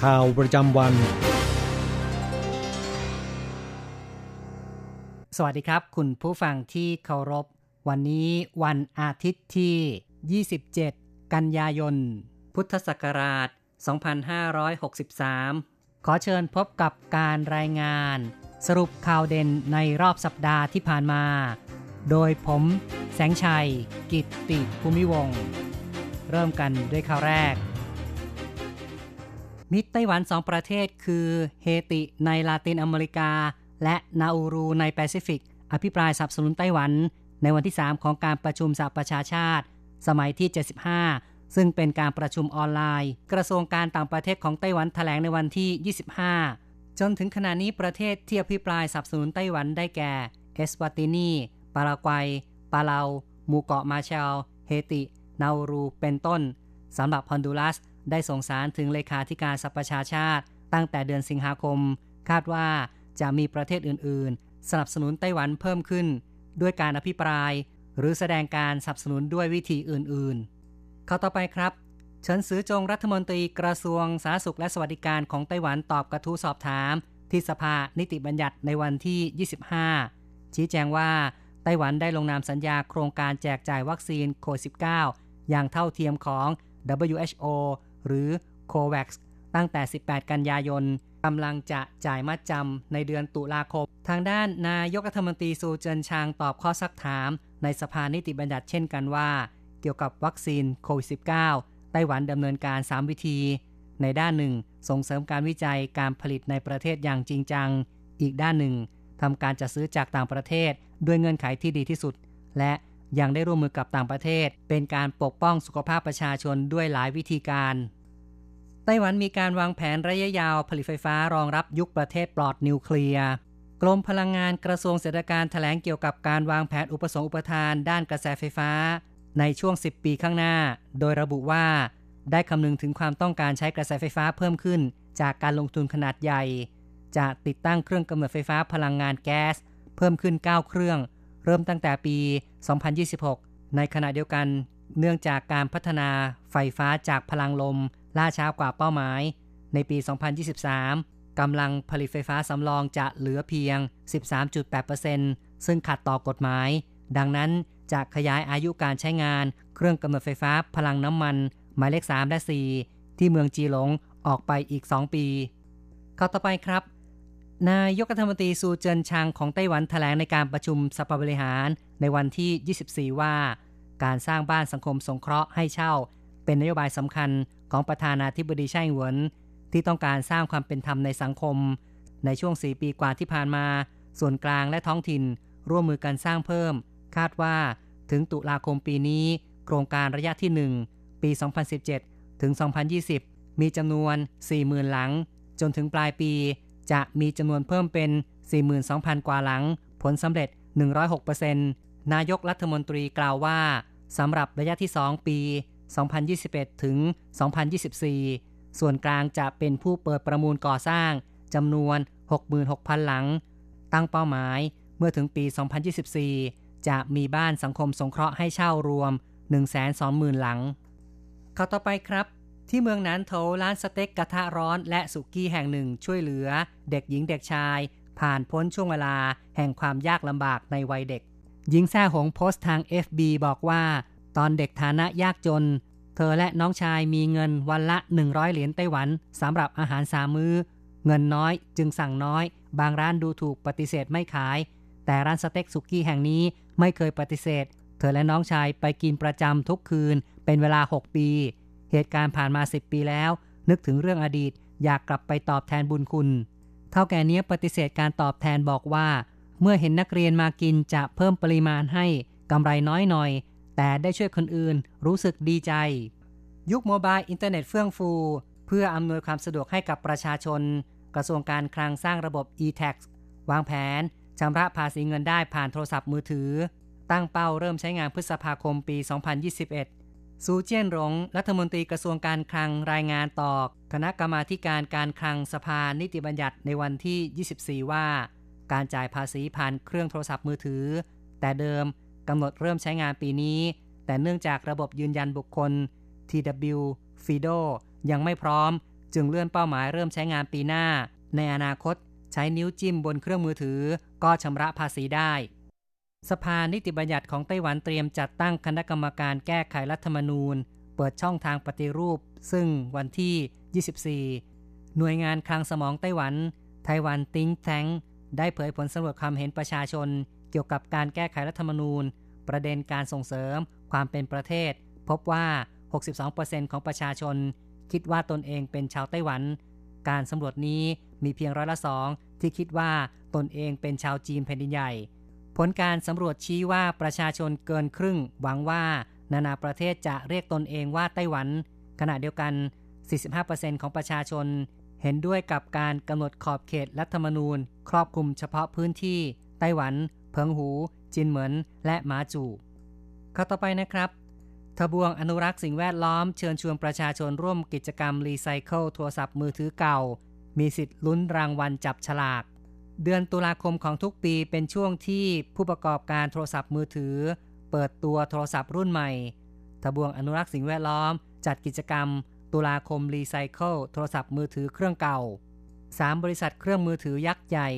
ข่าวประจำวัน สวัสดีครับ คุณผู้ฟังที่เคารพ วันนี้วันอาทิตย์ที่ 27 กันยายน พุทธศักราช 2563 ขอเชิญพบกับการรายงาน สรุปข่าวเด่นในรอบสัปดาห์ที่ผ่านมา โดยผมแสงชัย กิตติภูมิวง เริ่มกันด้วยข่าวแรก มิตรไต้หวันสองประเทศคือเฮติในลาตินอเมริกา และนาอูรูในแปซิฟิก อภิปรายสนับสนุนไต้หวัน ในวันที่ 3 ของการประชุมสหประชาชาติ สมัยที่ 75 ซึ่งเป็นการประชุมออนไลน์ กระทรวงการต่างประเทศของไต้หวันแถลงในวันที่ 25 จนถึงขณะนี้ประเทศที่อภิปรายสนับสนุนไต้หวันได้แก่ เอสวาตินีปารากวัย ปาเลาหมู่เกาะมาเชล เฮติ นาอูรู เป็นต้นสำหรับฮอนดูรัส ได้ส่งสารถึงเลขาธิการสหประชาชาติ ตั้งแต่เดือนสิงหาคม คาดว่าจะมีประเทศอื่น ๆ สนับสนุนไต้หวันเพิ่มขึ้น ด้วยการอภิปราย หรือแสดงการสนับสนุนด้วยวิธีอื่น ๆ เข้าต่อไปครับเฉินซือจงรัฐมนตรีกระทรวงสาธารณสุขและสวัสดิการของไต้หวันตอบกระทู้สอบถาม ที่สภานิติบัญญัติในวันที่ 25 ชี้แจงว่าไต้หวันได้ลงนามสัญญาโครงการแจกจ่ายวัคซีนโควิด -19 อย่างเท่าเทียมของ WHO หรือ COVAX ตั้งแต่ 18 กันยายนกำลังจะจ่ายมัดจำในเดือนตุลาคม ทางด้านนายกรัฐมนตรีซูเจินชางตอบข้อซักถาม ในสภานิติบัญญัติเช่นกันว่า เกี่ยวกับวัคซีนโควิด -19 ไต้หวันดำเนินการ 3 วิธี ในด้านหนึ่ง ส่งเสริมการวิจัยการผลิตในประเทศอย่างจริงจัง อีกด้านหนึ่งทำการจัดซื้อจากต่างประเทศด้วยเงื่อนไขที่ดีที่สุด และ ยังได้ร่วมมือกับต่างประเทศ เป็นการปกป้องสุขภาพประชาชนด้วยหลายวิธีการ ไต้หวันมีการวางแผนระยะยาวผลิตไฟฟ้ารองรับยุคประเทศปลอดนิวเคลียร์กรมพลังงานกระทรวงเศรษฐการแถลงเกี่ยวกับการวางแผนอุปสงค์อุปทานด้านกระแสไฟฟ้า ในช่วง 10 ปีข้างหน้า โดยระบุว่า ได้คำนึงถึงความต้องการใช้กระแสไฟฟ้าเพิ่มขึ้น จากการลงทุนขนาดใหญ่ จะติดตั้งเครื่องกำเนิดไฟฟ้าพลังงานแก๊ส เพิ่มขึ้น 9 เครื่อง เริ่มตั้งแต่ปี 2026 ในขณะเดียวกันเนื่องจากการพัฒนาไฟฟ้าจากพลังลม ล่าช้ากว่าเป้าหมาย ในปี 2023 กำลังผลิตไฟฟ้าสำรองจะเหลือเพียง 13.8%ซึ่งขัดต่อกฎหมาย ดังนั้นจะขยายอายุการใช้งานเครื่องกำเนิดไฟฟ้าพลังน้ำมัน หมายเลข 3 และ 4 ที่เมืองจีหลงออกไปอีก 2 ปี เข้าต่อไปครับ นายกรัฐมนตรีซูเจินชางของไต้หวันแถลงในการประชุมสภาบริหารในวันที่ 24 ว่า การสร้างบ้านสังคมสงเคราะห์ให้เช่า เป็นนโยบายสำคัญของประธานาธิบดีไช่เหวินที่ต้องการสร้างความเป็นธรรมในสังคม ในช่วง 4 ปีกว่าที่ผ่านมา ส่วนกลางและท้องถิ่น ร่วมมือกันสร้างเพิ่ม คาดว่าถึงตุลาคมปีนี้ โครงการระยะที่ 1 ปี 2017 ถึง 2020 มีจำนวน 40,000 หลัง จนถึงปลายปี จะมีจำนวนเพิ่มเป็น 42,000 กว่าหลัง ผลสำเร็จ 106%นายกรัฐมนตรีกล่าวว่าสำหรับระยะที่ 2 ปี 2021 ถึง 2024 ส่วนกลางจะเป็นผู้เปิดประมูลก่อสร้างจำนวน 66,000 หลัง ตั้งเป้าหมายเมื่อถึงปี 2024 จะมีบ้านสังคมสงเคราะห์ให้เช่ารวม 120,000 หลังเข้าต่อไปครับ ที่เมืองนั้นโถร้านสเต็กกระทะร้อนและสุกี้แห่งหนึ่งช่วยเหลือ เด็กหญิงเด็กชาย ผ่านพ้นช่วงเวลา แห่งความยากลำบากในวัยเด็ก หญิงแซ่หงโพสต์ทาง FB บอกว่า ตอนเด็กฐานะยากจน เธอและน้องชายมีเงินวันละ 100 เหรียญไต้หวันสำหรับอาหารสามมือ้อ เงินน้อยจึงสั่งน้อย บางร้านดูถูกปฏิเสธไม่ขาย แต่ร้านสเต็กสุกี้แห่งนี้ไม่เคยปฏิเสธ เธอและน้องชายไปกินประจำทุกคืนเป็นเวลา 6 ปี เหตุการณ์ผ่านมา10ปีแล้ว นึกถึงเรื่องอดีตอยากกลับไปตอบแทนบุญคุณ เถ้าแก่นี้ปฏิเสธการตอบแทนบอกว่า เมื่อเห็นนักเรียนมากินจะเพิ่มปริมาณให้กำไรน้อยหน่อย แต่ได้ช่วยคนอื่นรู้สึกดีใจ ยุค mobile internet เฟื่องฟู เพื่ออำนวยความสะดวกให้กับประชาชน กระทรวงการคลังสร้างระบบ e-tax วางแผนชำระภาษีเงินได้ผ่านโทรศัพท์มือถือ ตั้งเป้าเริ่มใช้งานพฤษภาคมปี 2021 ซูเจี้ยนหลงรัฐมนตรีกระทรวงการคลังรายงานต่อคณะกรรมาการการคลังสภานิติบัญญัติในวันที่ 24 ว่า การจ่ายภาษีผ่านเครื่องโทรศัพท์มือถือ แต่เดิมกำหนดเริ่มใช้งานปีนี้ แต่เนื่องจากระบบยืนยันบุคคล TW FIDO ยังไม่พร้อม จึงเลื่อนเป้าหมายเริ่มใช้งานปีหน้า ในอนาคตใช้นิ้วจิ้มบนเครื่องมือถือ ก็ชำระภาษีได้ สภานิติบัญญัติของไต้หวันเตรียมจัดตั้งคณะกรรมการแก้ไขรัฐธรรมนูญ เปิดช่องทางปฏิรูป ซึ่งวันที่ 24 หน่วยงานคลังสมองไต้หวัน ไต้หวันติ้งแทงได้เผยผลสำรวจความเห็นประชาชน เกี่ยวกับการแก้ไขรัฐธรรมนูญ ประเด็นการส่งเสริม ความเป็นประเทศ พบว่า 62%ของประชาชน คิดว่าตนเองเป็นชาวไต้หวัน การสำรวจนี้มีเพียงร้อยละสองที่คิดว่าตนเองเป็นชาวจีนแผ่นดินใหญ่ ผลการสำรวจชี้ว่าประชาชนเกินครึ่ง หวังว่านานาประเทศจะเรียกตนเองว่าไต้หวัน ขณะเดียวกัน 45%ของประชาชน เห็นด้วยกับการกำหนดขอบเขตรัฐธรรมนูญ ครอบคลุมเฉพาะพื้นที่ ไต้หวัน เพิงหู จินเหมิน และหมาจูข้าต่อไปนะครับทบวงอนุรักษ์สิ่งแวดล้อมเชิญชวนประชาชนร่วมกิจกรรมรีไซเคิลโทรศัพท์มือถือเก่า มีสิทธิ์ลุ้นรางวัลจับฉลาก เดือนตุลาคมของทุกปีเป็นช่วงที่ผู้ประกอบการโทรศัพท์มือถือ เปิดตัวโทรศัพท์รุ่นใหม่ ทบวงอนุรักษ์สิ่งแวดล้อม จัดกิจกรรม ตุลาคมรีไซเคิลโทรศัพท์มือถือเครื่องเก่า 3 บริษัทเครื่องมือถือยักษ์ใหญ่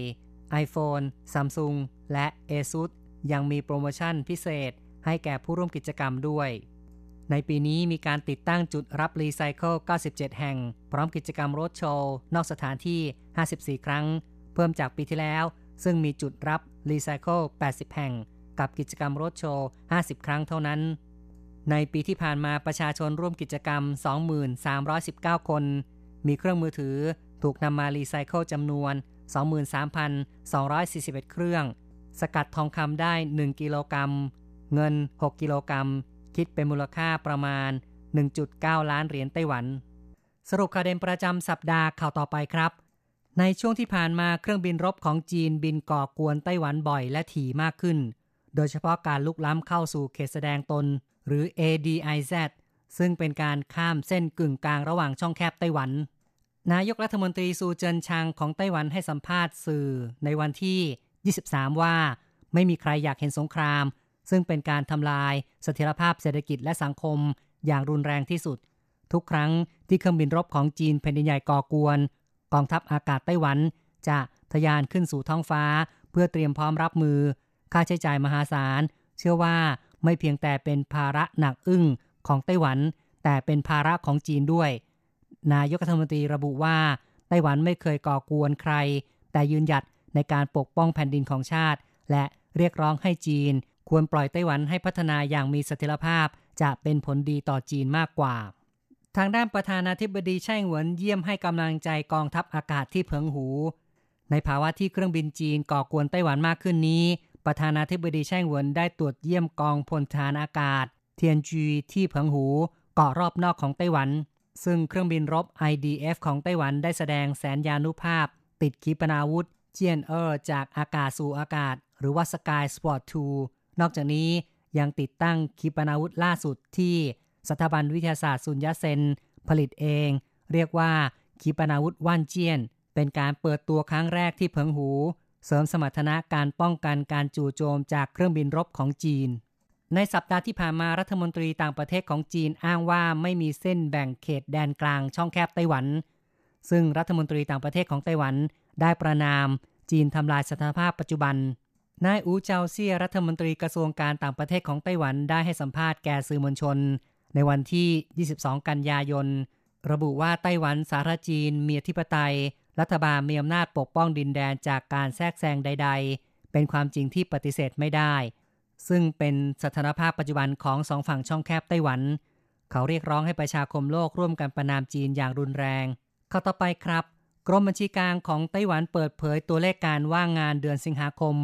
iPhone Samsung และ ASUS ยังมีโปรโมชั่นพิเศษให้แก่ผู้ร่วมกิจกรรมด้วย ในปีนี้มีการติดตั้งจุดรับรีไซเคิล 97 แห่ง พร้อมกิจกรรมรถโชว์ นอกสถานที่ 54 ครั้ง เพิ่มจากปีที่แล้ว ซึ่งมีจุดรับรีไซเคิล80 แห่ง กับกิจกรรมรถโชว์ 50 ครั้งเท่านั้น ในปีที่ผ่านมาประชาชนร่วมกิจกรรม2319 คน มีเครื่องมือถือถูกนำมารีไซเคิลจำนวน 23,241 เครื่อง สกัดทองคำได้ 1 กิโลกรัม เงิน 6 กิโลกรัม คิดเป็นมูลค่าประมาณ 1.9 ล้านเหรียญไต้หวัน สรุปข่าวเด่นประจำสัปดาห์ข่าวต่อไปครับ ในช่วงที่ผ่านมาเครื่องบินรบของจีนบินก่อกวนไต้หวันบ่อยและถี่มากขึ้น โดยเฉพาะการลุกล้ำเข้าสู่เขตแสดงตน หรือ ADIZ ซึ่งเป็นการข้ามเส้นกึ่งกลางระหว่างช่องแคบไต้หวัน นายกรัฐมนตรีซูเจินชางของไต้หวันให้สัมภาษณ์สื่อในวันที่ 23 ว่า ไม่มีใครอยากเห็นสงคราม ซึ่งเป็นการทำลายเสถียรภาพเศรษฐกิจและสังคมอย่างรุนแรงที่สุด ทุกครั้งที่เครื่องบินรบของจีนแผ่นดินใหญ่ก่อกวน กองทัพอากาศไต้หวัน จะทะยานขึ้นสู่ท้องฟ้า เพื่อเตรียมพร้อมรับมือ ค่าใช้จ่ายมหาศาล เชื่อว่าไม่เพียงแต่เป็นภาระหนักอึ้งของไต้หวัน แต่เป็นภาระของจีนด้วย นายกรัฐมนตรีระบุว่า ไต้หวันไม่เคยก่อกวนใคร แต่ยืนหยัดในการปกป้องแผ่นดินของชาติ และเรียกร้องให้จีน ควรปล่อยไต้หวันให้พัฒนาอย่างมีเสถียรภาพ จะเป็นผลดีต่อจีนมากกว่า ทางด้านประธานาธิบดีไช่เหวินเยี่ยมให้กำลังใจกองทัพอากาศที่เพิงหู ในภาวะที่เครื่องบินจีนก่อกวนไต้หวันมากขึ้นนี้ ประธานาธิบดีไช่เหวินได้ตรวจเยี่ยมกองพลทหารอากาศ เทียนจีที่เพิงหูเกาะรอบนอกของไต้หวัน ซึ่งเครื่องบินรบ IDF ของไต้หวันได้แสดงแสนยานุภาพ ติดขีปนาวุธเจียนเออร์จากอากาศสู่อากาศ หรือว่า Sky Sport 2 นอกจากนี้ยังติดตั้งขีปนาวุธล่าสุดที่ สถาบันวิทยาศาสตร์ซุนยะเซน ผลิตเอง เรียกว่าขีปนาวุธว่านเจียน เป็นการเปิดตัวครั้งแรกที่เพิงหู เสริมสมรรถนะการป้องกันการจู่โจมจากเครื่องบินรบของจีน ในสัปดาห์ที่ผ่านมารัฐมนตรีต่างประเทศของจีนอ้างว่าไม่มีเส้นแบ่งเขตแดนกลางช่องแคบไต้หวัน ซึ่งรัฐมนตรีต่างประเทศของไต้หวัน ได้ประนามจีนทำลายสถานภาพปัจจุบันนายอูเจาเซียรัฐมนตรีกระทรวงการต่างประเทศของไต้หวันได้ให้สัมภาษณ์แก่สื่อมวลชน ในวันที่ 22 กันยายน ระบุว่าไต้หวันสาธารณจีนมีอธิปไตย รัฐบาลมีอำนาจปกป้องดินแดนจากการแทรกแซงใด ๆ เป็นความจริงที่ปฏิเสธไม่ได้ ซึ่งเป็นสถานภาพปัจจุบันของสองฝั่งช่องแคบไต้หวัน เขาเรียกร้องให้ประชาคมโลกร่วมกันประนามจีนอย่างรุนแรงเข้าต่อไปครับ กรมบัญชีกลางของไต้หวันเปิดเผยตัวเลขการว่างงานเดือนสิงหาคม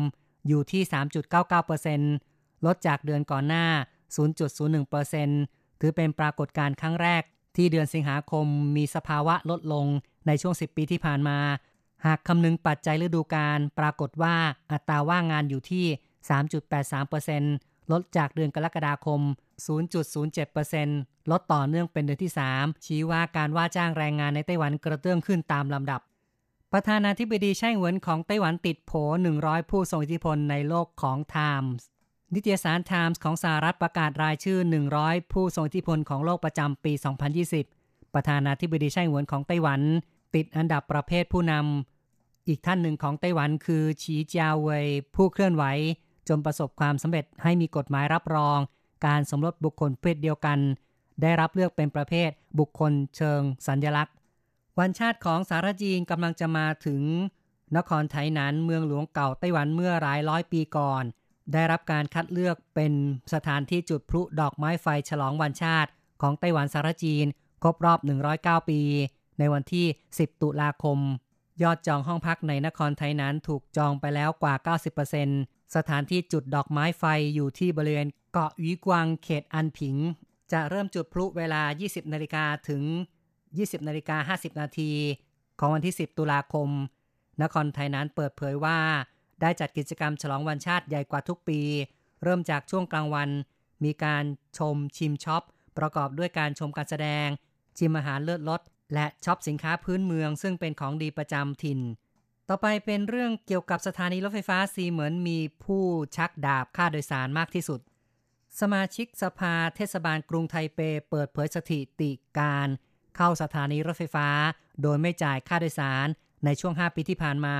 อยู่ที่ 3.99%ลดจากเดือนก่อนหน้า 0.01% ถือเป็นปรากฏการณ์ครั้งแรก ที่เดือนสิงหาคมมีสภาวะลดลงในช่วง 10 ปีที่ผ่านมา หากคำนึงปัจจัยฤดูกาลปรากฏว่าอัตราว่างงานอยู่ที่ 3.83%ลดจากเดือนกรกฎาคม 0.07%ลดต่อเนื่องเป็นเดือนที่ 3 ชี้ว่าการว่าจ้างแรงงานในไต้หวันกระเตื้องขึ้นตามลำดับ ประธานาธิบดีไช่เหวินของไต้หวันติดโผ 100 ผู้ทรงอิทธิพลในโลกของ Times นิตยสาร Times ของสหรัฐประกาศรายชื่อ 100 ผู้ทรงอิทธิพลของโลกประจำปี 2020 ประธานาธิบดีไช่หวนของไต้หวัน ติดอันดับประเภทผู้นำ อีกท่านหนึ่งของไต้หวันคือฉีเจียวเวยผู้เคลื่อนไหว จนประสบความสำเร็จให้มีกฎหมายรับรอง การสมรสบุคคลเพศเดียวกัน ได้รับเลือกเป็นประเภทบุคคลเชิงสัญญลักษณ์ วันชาติของสารจีนกำลังจะมาถึง นครไทหนานเมืองหลวงเก่าไต้หวันเมื่อหลายร้อยปีก่อน ได้รับการคัดเลือกเป็นสถานที่จุดพลุดอกไม้ไฟฉลองวันชาติ ของไต้หวันสารจีน ครบรอบ 109 ปี ในวันที่ 10 ตุลาคม ยอดจองห้องพักในนครไทยนั้นถูกจองไปแล้วกว่า 90%สถานที่จุดดอกไม้ไฟอยู่ที่บริเวณเกาะวีกวางเขตอันผิง จะเริ่มจุดพลุเวลา 20 นาฬิกาถึง 20 นาฬิกา 50 นาทีของวันที่ 10 ตุลาคม นครไทยนั้นเปิดเผยว่า ได้จัดกิจกรรมฉลองวันชาติใหญ่กว่าทุกปี เริ่มจากช่วงกลางวัน มีการชมชิมช็อป ประกอบด้วยการชมการแสดง ชิมอาหารเลือดลดและช็อปสินค้าพื้นเมือง ซึ่งเป็นของดีประจำถิ่น ต่อไปเป็นเรื่องเกี่ยวกับสถานีรถไฟฟ้าซีเหมินมีผู้ชักดาบค่าโดยสารมากที่สุด สมาชิกสภาเทศบาลกรุงไทเปเปิดเผยสถิติการ เข้าสถานีรถไฟฟ้า โดยไม่จ่ายค่าโดยสารในช่วง 5 ปีที่ผ่านมา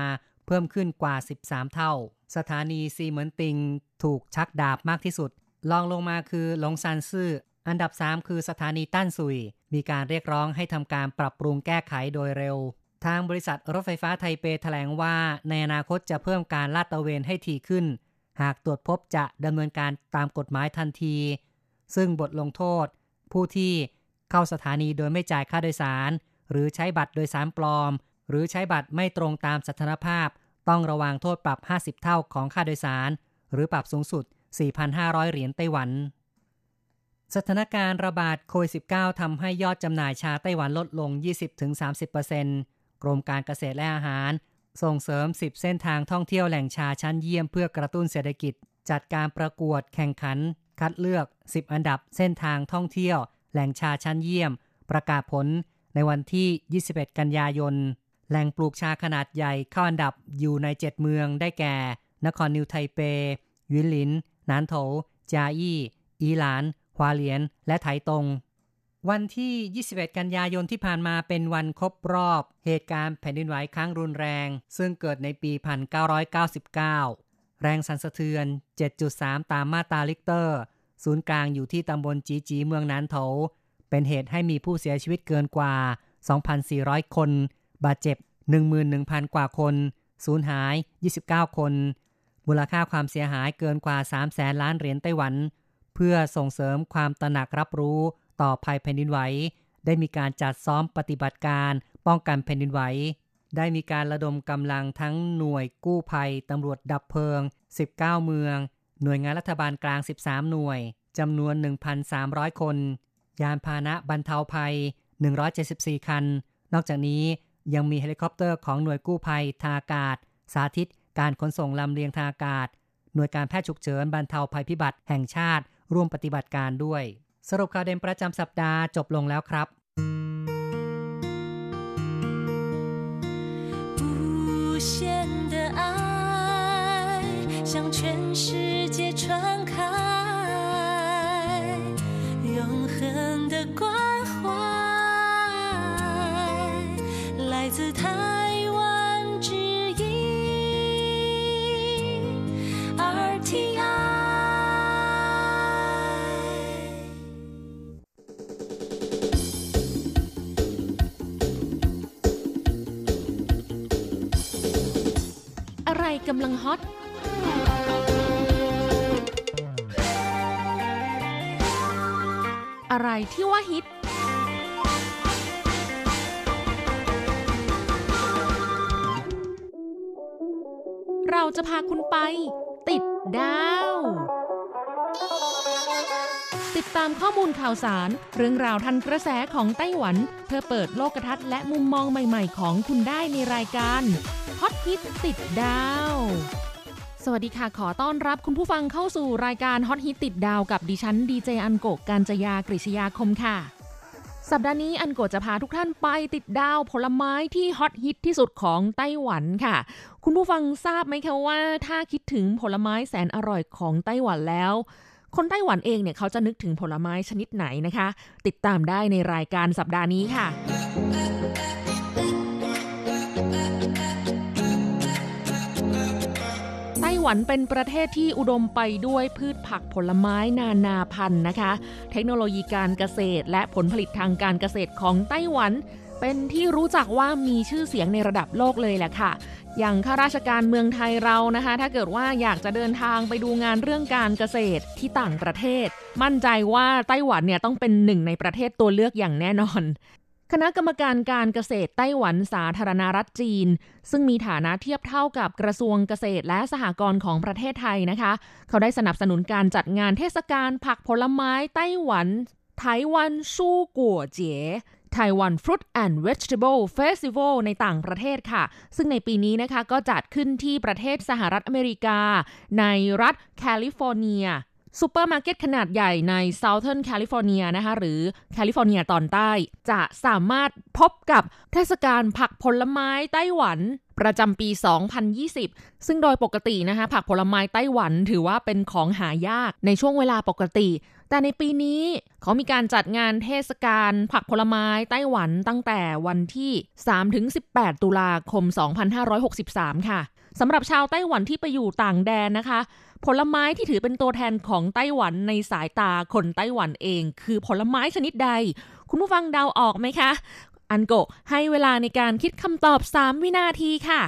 เพิ่มขึ้นกว่า 13 เท่า สถานีซีเหมินติง ถูกชักดาบมากที่สุดลองลงมาคือหลงซันซื่อ อันดับ 3 คือสถานีตั้นซุย มีการเรียกร้องให้ทำการปรับปรุงแก้ไขโดยเร็ว ทางบริษัทรถไฟฟ้าไทเปแถลงว่า ในอนาคตจะเพิ่มการลาดตระเวนให้ถี่ขึ้น หากตรวจพบจะดำเนินการตามกฎหมายทันที ซึ่งบทลงโทษ ผู้ที่เข้าสถานีโดยไม่จ่ายค่าโดยสาร หรือใช้บัตรโดยสารปลอม หรือใช้บัตรไม่ตรงตามสถานภาพ ต้องระวังโทษปรับ 50 เท่าของค่าโดยสาร หรือปรับสูงสุด 4,500 เหรียญไต้หวัน สถานการณ์ระบาดโควิด -19 ทำให้ยอดจำหน่ายชาไต้หวันลดลง 20-30%กรมการเกษตรและอาหาร ส่งเสริม 10 เส้นทางท่องเที่ยวแหล่งชาชั้นเยี่ยมเพื่อกระตุ้นเศรษฐกิจ จัดการประกวดแข่งขัน คัดเลือก 10 อันดับเส้นทางท่องเที่ยว แหล่งชาชั้นเยี่ยม ประกาศผลในวันที่ 21 กันยายน แหล่งปลูกชาขนาดใหญ่เข้าอันดับอยู่ใน 7 เมืองได้แก่ นครนิวไทเปหยุนหลิน หนานโถว เจียอี้ อีหลาน ฮวาเลียน และไถตง วันที่ 21 กันยายนที่ผ่านมาเป็นวันครบรอบ เหตุการณ์แผ่นดินไหวครั้งรุนแรง ซึ่งเกิดในปี 1999 แรงสั่นสะเทือน 7.3 ตามมาตราริกเตอร์ ศูนย์กลางอยู่ที่ตำบลจีจีเมืองหนานโถว เป็นเหตุให้มีผู้เสียชีวิตเกินกว่า 2,400 คน บาดเจ็บ 11,000 กว่าคน สูญหาย 29 คน มูลค่าความเสียหายเกินกว่า 3 แสนล้านเหรียญไต้หวัน เพื่อส่งเสริมความตระหนักรับรู้ต่อภัยแผ่นดินไหว ได้มีการจัดซ้อมปฏิบัติการป้องกันแผ่นดินไหว ได้มีการระดมกำลังทั้งหน่วยกู้ภัยตำรวจดับเพลิง 19 เมือง หน่วยงานรัฐบาลกลาง 13 หน่วยจำนวน 1,300 คน ยานพาหนะบรรเทาภัย 174 คัน นอกจากนี้ ยังมีเฮลิคอปเตอร์ของหน่วยกู้ภัยทางอากาศ สาธิตการขนส่งลำเลียงทางอากาศ หน่วยการแพทย์ฉุกเฉินบรรเทาภัยพิบัติแห่งชาติร่วมปฏิบัติการด้วย สรุปข่าวเด่นประจำสัปดาห์จบลงแล้วครับ限的爱向全世界传开 กำลังฮอตอะไรที่ว่าฮิต เราจะพาคุณไป ติดดาว ตามข้อมูลข่าวสาร เรื่องราวทันกระแสของไต้หวัน เพื่อเปิดโลกทัศน์และมุมมองใหม่ ๆ ของคุณได้ในรายการฮอตฮิตติดดาว สวัสดีค่ะ ขอต้อนรับคุณผู้ฟังเข้าสู่รายการฮอตฮิตติดดาวกับดิฉันดีเจอันโกกการจยากริชยาคมค่ะ สัปดาห์นี้อันโกจะพาทุกท่านไปติดดาวผลไม้ที่ฮอตฮิตที่สุดของไต้หวันค่ะคุณผู้ฟังทราบไหมคะว่า ถ้าคิดถึงผลไม้แสนอร่อยของไต้หวันแล้ว คนไต้หวันเองเนี่ยเขาจะนึกถึงผลไม้ชนิดไหนนะคะ ติดตามได้ในรายการสัปดาห์นี้ค่ะไต้หวันเป็นประเทศที่อุดมไปด้วยพืชผักผลไม้นานาพันธุ์นะคะ เทคโนโลยีการเกษตรและผลผลิตทางการเกษตรของไต้หวัน เป็นที่รู้จักว่ามีชื่อเสียงในระดับโลกเลยแหละค่ะ อย่างข้าราชการเมืองไทยเรานะคะ ถ้าเกิดว่าอยากจะเดินทางไปดูงานเรื่องการเกษตรที่ต่างประเทศ มั่นใจว่าไต้หวันเนี่ยต้องเป็นหนึ่งในประเทศตัวเลือกอย่างแน่นอนคณะกรรมการการเกษตรไต้หวันสาธารณรัฐจีน ซึ่งมีฐานะเทียบเท่ากับกระทรวงเกษตรและสหกรณ์ของประเทศไทยนะคะ เขาได้สนับสนุนการจัดงานเทศกาลผักผลไม้ไต้หวันไต้หวันสู้กัวเจ๋ ไต้หวัน Fruit and Vegetable Festival ในต่างประเทศค่ะ ซึ่งในปีนี้นะคะก็จัดขึ้นที่ประเทศสหรัฐอเมริกา ในรัฐแคลิฟอร์เนียซูเปอร์มาร์เก็ตขนาดใหญ่ใน Southern California นะคะหรือแคลิฟอร์เนียตอนใต้ จะสามารถพบกับเทศกาลผักผลไม้ไต้หวันประจำปี 2020 ซึ่งโดยปกตินะคะผักผลไม้ไต้หวันถือว่าเป็นของหายากในช่วงเวลาปกติ แต่ในปีนี้เขามีการจัดงานเทศกาลผักผลไม้ไต้หวันตั้งแต่วันที่ 3-18 ตุลาคม 2563 ค่ะสำหรับชาวไต้หวันที่ไปอยู่ต่างแดนนะคะ ผลไม้ที่ถือเป็นตัวแทนของไต้หวันในสายตาคนไต้หวันเอง คือผลไม้ชนิดใด คุณผู้ฟังเดาออกไหมคะ อันโกให้เวลาในการคิดคำตอบ 3 วินาทีค่ะ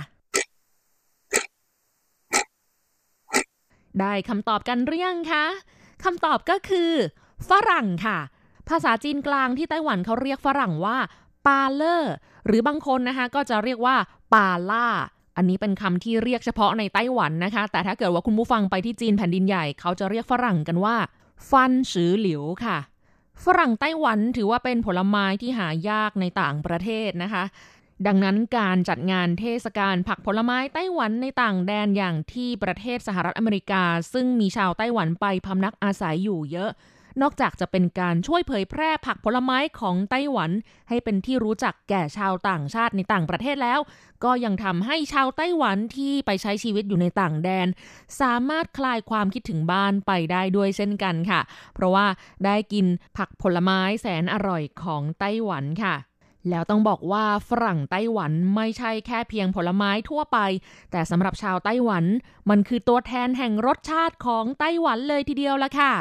ได้คำตอบกันหรือยังคะ คำตอบก็คือ ฝรั่งค่ะ ภาษาจีนกลางที่ไต้หวันเขาเรียกฝรั่งว่า芭樂หรือบางคนนะคะก็จะเรียกว่า芭拉 อันนี้เป็นคำที่เรียกเฉพาะในไต้หวันนะคะ แต่ถ้าเกิดว่าคุณผู้ฟังไปที่จีนแผ่นดินใหญ่ เขาจะเรียกฝรั่งกันว่า ฟันสือหลิวค่ะ ฝรั่งไต้หวันถือว่าเป็นผลไม้ที่หายากในต่างประเทศนะคะ ดังนั้นการจัดงานเทศกาลผักผลไม้ไต้หวันในต่างแดนอย่างที่ประเทศสหรัฐอเมริกา ซึ่งมีชาวไต้หวันไปพำนักอาศัยอยู่เยอะ นอกจากจะเป็นการช่วยเผยแพร่ผักผลไม้ของไต้หวัน ให้เป็นที่รู้จักแก่ชาวต่างชาติในต่างประเทศแล้ว ก็ยังทำให้ชาวไต้หวันที่ไปใช้ชีวิตอยู่ในต่างแดน สามารถคลายความคิดถึงบ้านไปได้ด้วยเช่นกันค่ะ เพราะว่าได้กินผักผลไม้แสนอร่อยของไต้หวันค่ะ แล้วต้องบอกว่าฝรั่งไต้หวันไม่ใช่แค่เพียงผลไม้ทั่วไป แต่สำหรับชาวไต้หวัน มันคือตัวแทนแห่งรสชาติของไต้หวันเลยทีเดียวละค่ะ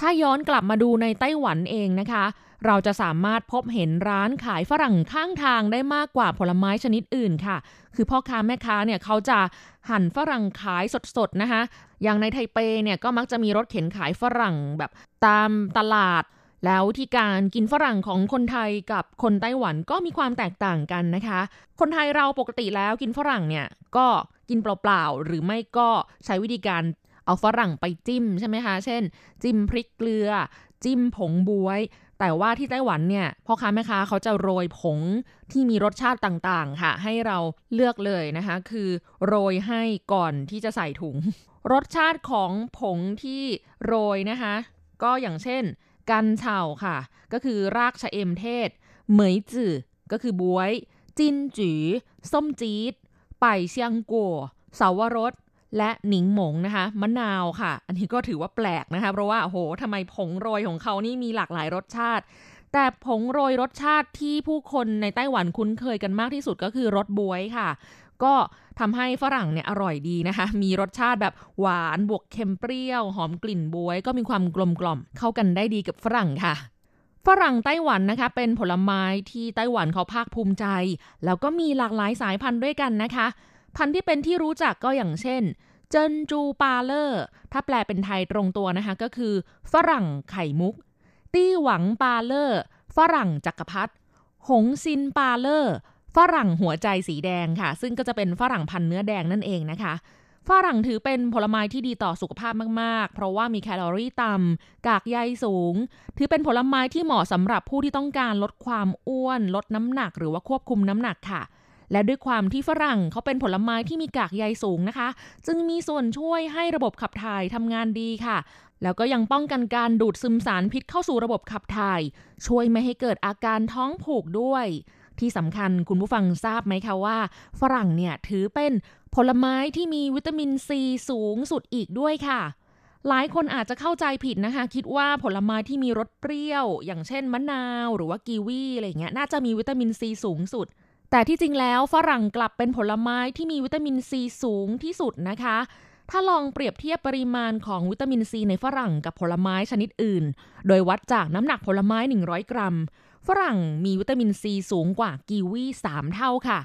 ถ้าย้อนกลับมาดูในไต้หวันเองนะคะ เราจะสามารถพบเห็นร้านขายฝรั่งข้างทางได้มากกว่าผลไม้ชนิดอื่นค่ะ คือพ่อค้าแม่ค้าเนี่ยเขาจะหั่นฝรั่งขายสดๆนะคะ อย่างในไทเปเนี่ยก็มักจะมีรถเข็นขายฝรั่งแบบตามตลาด แล้วที่การกินฝรั่งของคนไทยกับคนไต้หวันก็มีความแตกต่างกันนะคะ คนไทยเราปกติแล้วกินฝรั่งเนี่ยก็กินเปล่าๆหรือไม่ก็ใช้วิธีการเอาฝรั่งไปจิ้มใช่ไหมคะ เช่น จิ้มพริกเกลือ จิ้มผงบวย แต่ว่าที่ไต้หวันเนี่ยพ่อค้าแม่ค้าเขาจะโรยผงที่มีรสชาติต่างๆ ค่ะ ให้เราเลือกเลยนะคะ คือโรยให้ก่อนที่จะใส่ถุง รสชาติของผงที่โรยนะคะ ก็อย่างเช่น กันเฉาค่ะ ก็คือรากชะเอมเทศ เหมยจื่อก็คือบวย จินจือส้มจี๊ดไปเชียงกัวเสาวรสและหนิงหมงนะคะมะนาวค่ะ อันนี้ก็ถือว่าแปลกนะคะ เพราะว่าโอ้โหทำไมผงโรยของเขานี่มีหลากหลายรสชาติ แต่ผงโรยรสชาติที่ผู้คนในไต้หวันคุ้นเคยกันมากที่สุดก็คือรสบวยค่ะ ก็ ทำให้ฝรั่งเนี่ยอร่อยดีนะคะ มีรสชาติแบบหวานบวกเค็มเปรี้ยว หอมกลิ่นบวย ก็มีความกลมกล่อม เข้ากันได้ดีกับฝรั่งค่ะฝรั่งไต้หวันนะคะ เป็นผลไม้ที่ไต้หวันเขาภาคภูมิใจ แล้วก็มีหลากหลายสายพันธุ์ด้วยกันนะคะ พันธุ์ที่เป็นที่รู้จักก็อย่างเช่น เจินจูปาเลอร์ ถ้าแปลเป็นไทยตรงตัวนะคะ ก็คือ ฝรั่งไข่มุก ตี้หวังปาเลอร์ ฝรั่งจักรพรรดิหงซินปาเลอร์ ฝรั่งหัวใจสีแดงค่ะ ซึ่งก็จะเป็นฝรั่งพันธุ์เนื้อแดงนั่นเองนะคะฝรั่งถือเป็นผลไม้ที่ดีต่อสุขภาพมาก ๆ เพราะว่ามีแคลอรี่ต่ำ กากใยสูง ถือเป็นผลไม้ที่เหมาะสำหรับผู้ที่ต้องการลดความอ้วน ลดน้ำหนักหรือว่าควบคุมน้ำหนักค่ะ และด้วยความที่ฝรั่งเขาเป็นผลไม้ที่มีกากใยสูงนะคะ จึงมีส่วนช่วยให้ระบบขับถ่ายทำงานดีค่ะ แล้วก็ยังป้องกันการดูดซึมสารพิษเข้าสู่ระบบขับถ่าย ช่วยไม่ให้เกิดอาการท้องผูกด้วย ที่สำคัญคุณผู้ฟังทราบไหมคะว่า ฝรั่งเนี่ยถือเป็นผลไม้ที่มีวิตามินซีสูงสุดอีกด้วยค่ะ หลายคนอาจจะเข้าใจผิดนะคะ คิดว่าผลไม้ที่มีรสเปรี้ยว อย่างเช่นมะนาว หรือว่ากีวีอะไรเงี้ยน่าจะมีวิตามินซีสูงสุด แต่ที่จริงแล้วฝรั่งกลับเป็นผลไม้ที่มีวิตามินซีสูงที่สุดนะคะ ถ้าลองเปรียบเทียบปริมาณของวิตามินซีในฝรั่งกับผลไม้ชนิดอื่น โดยวัดจากน้ำหนักผลไม้ 100 กรัม ฝรั่งมีวิตามินซีสูงกว่ากีวี 3 เท่าค่ะ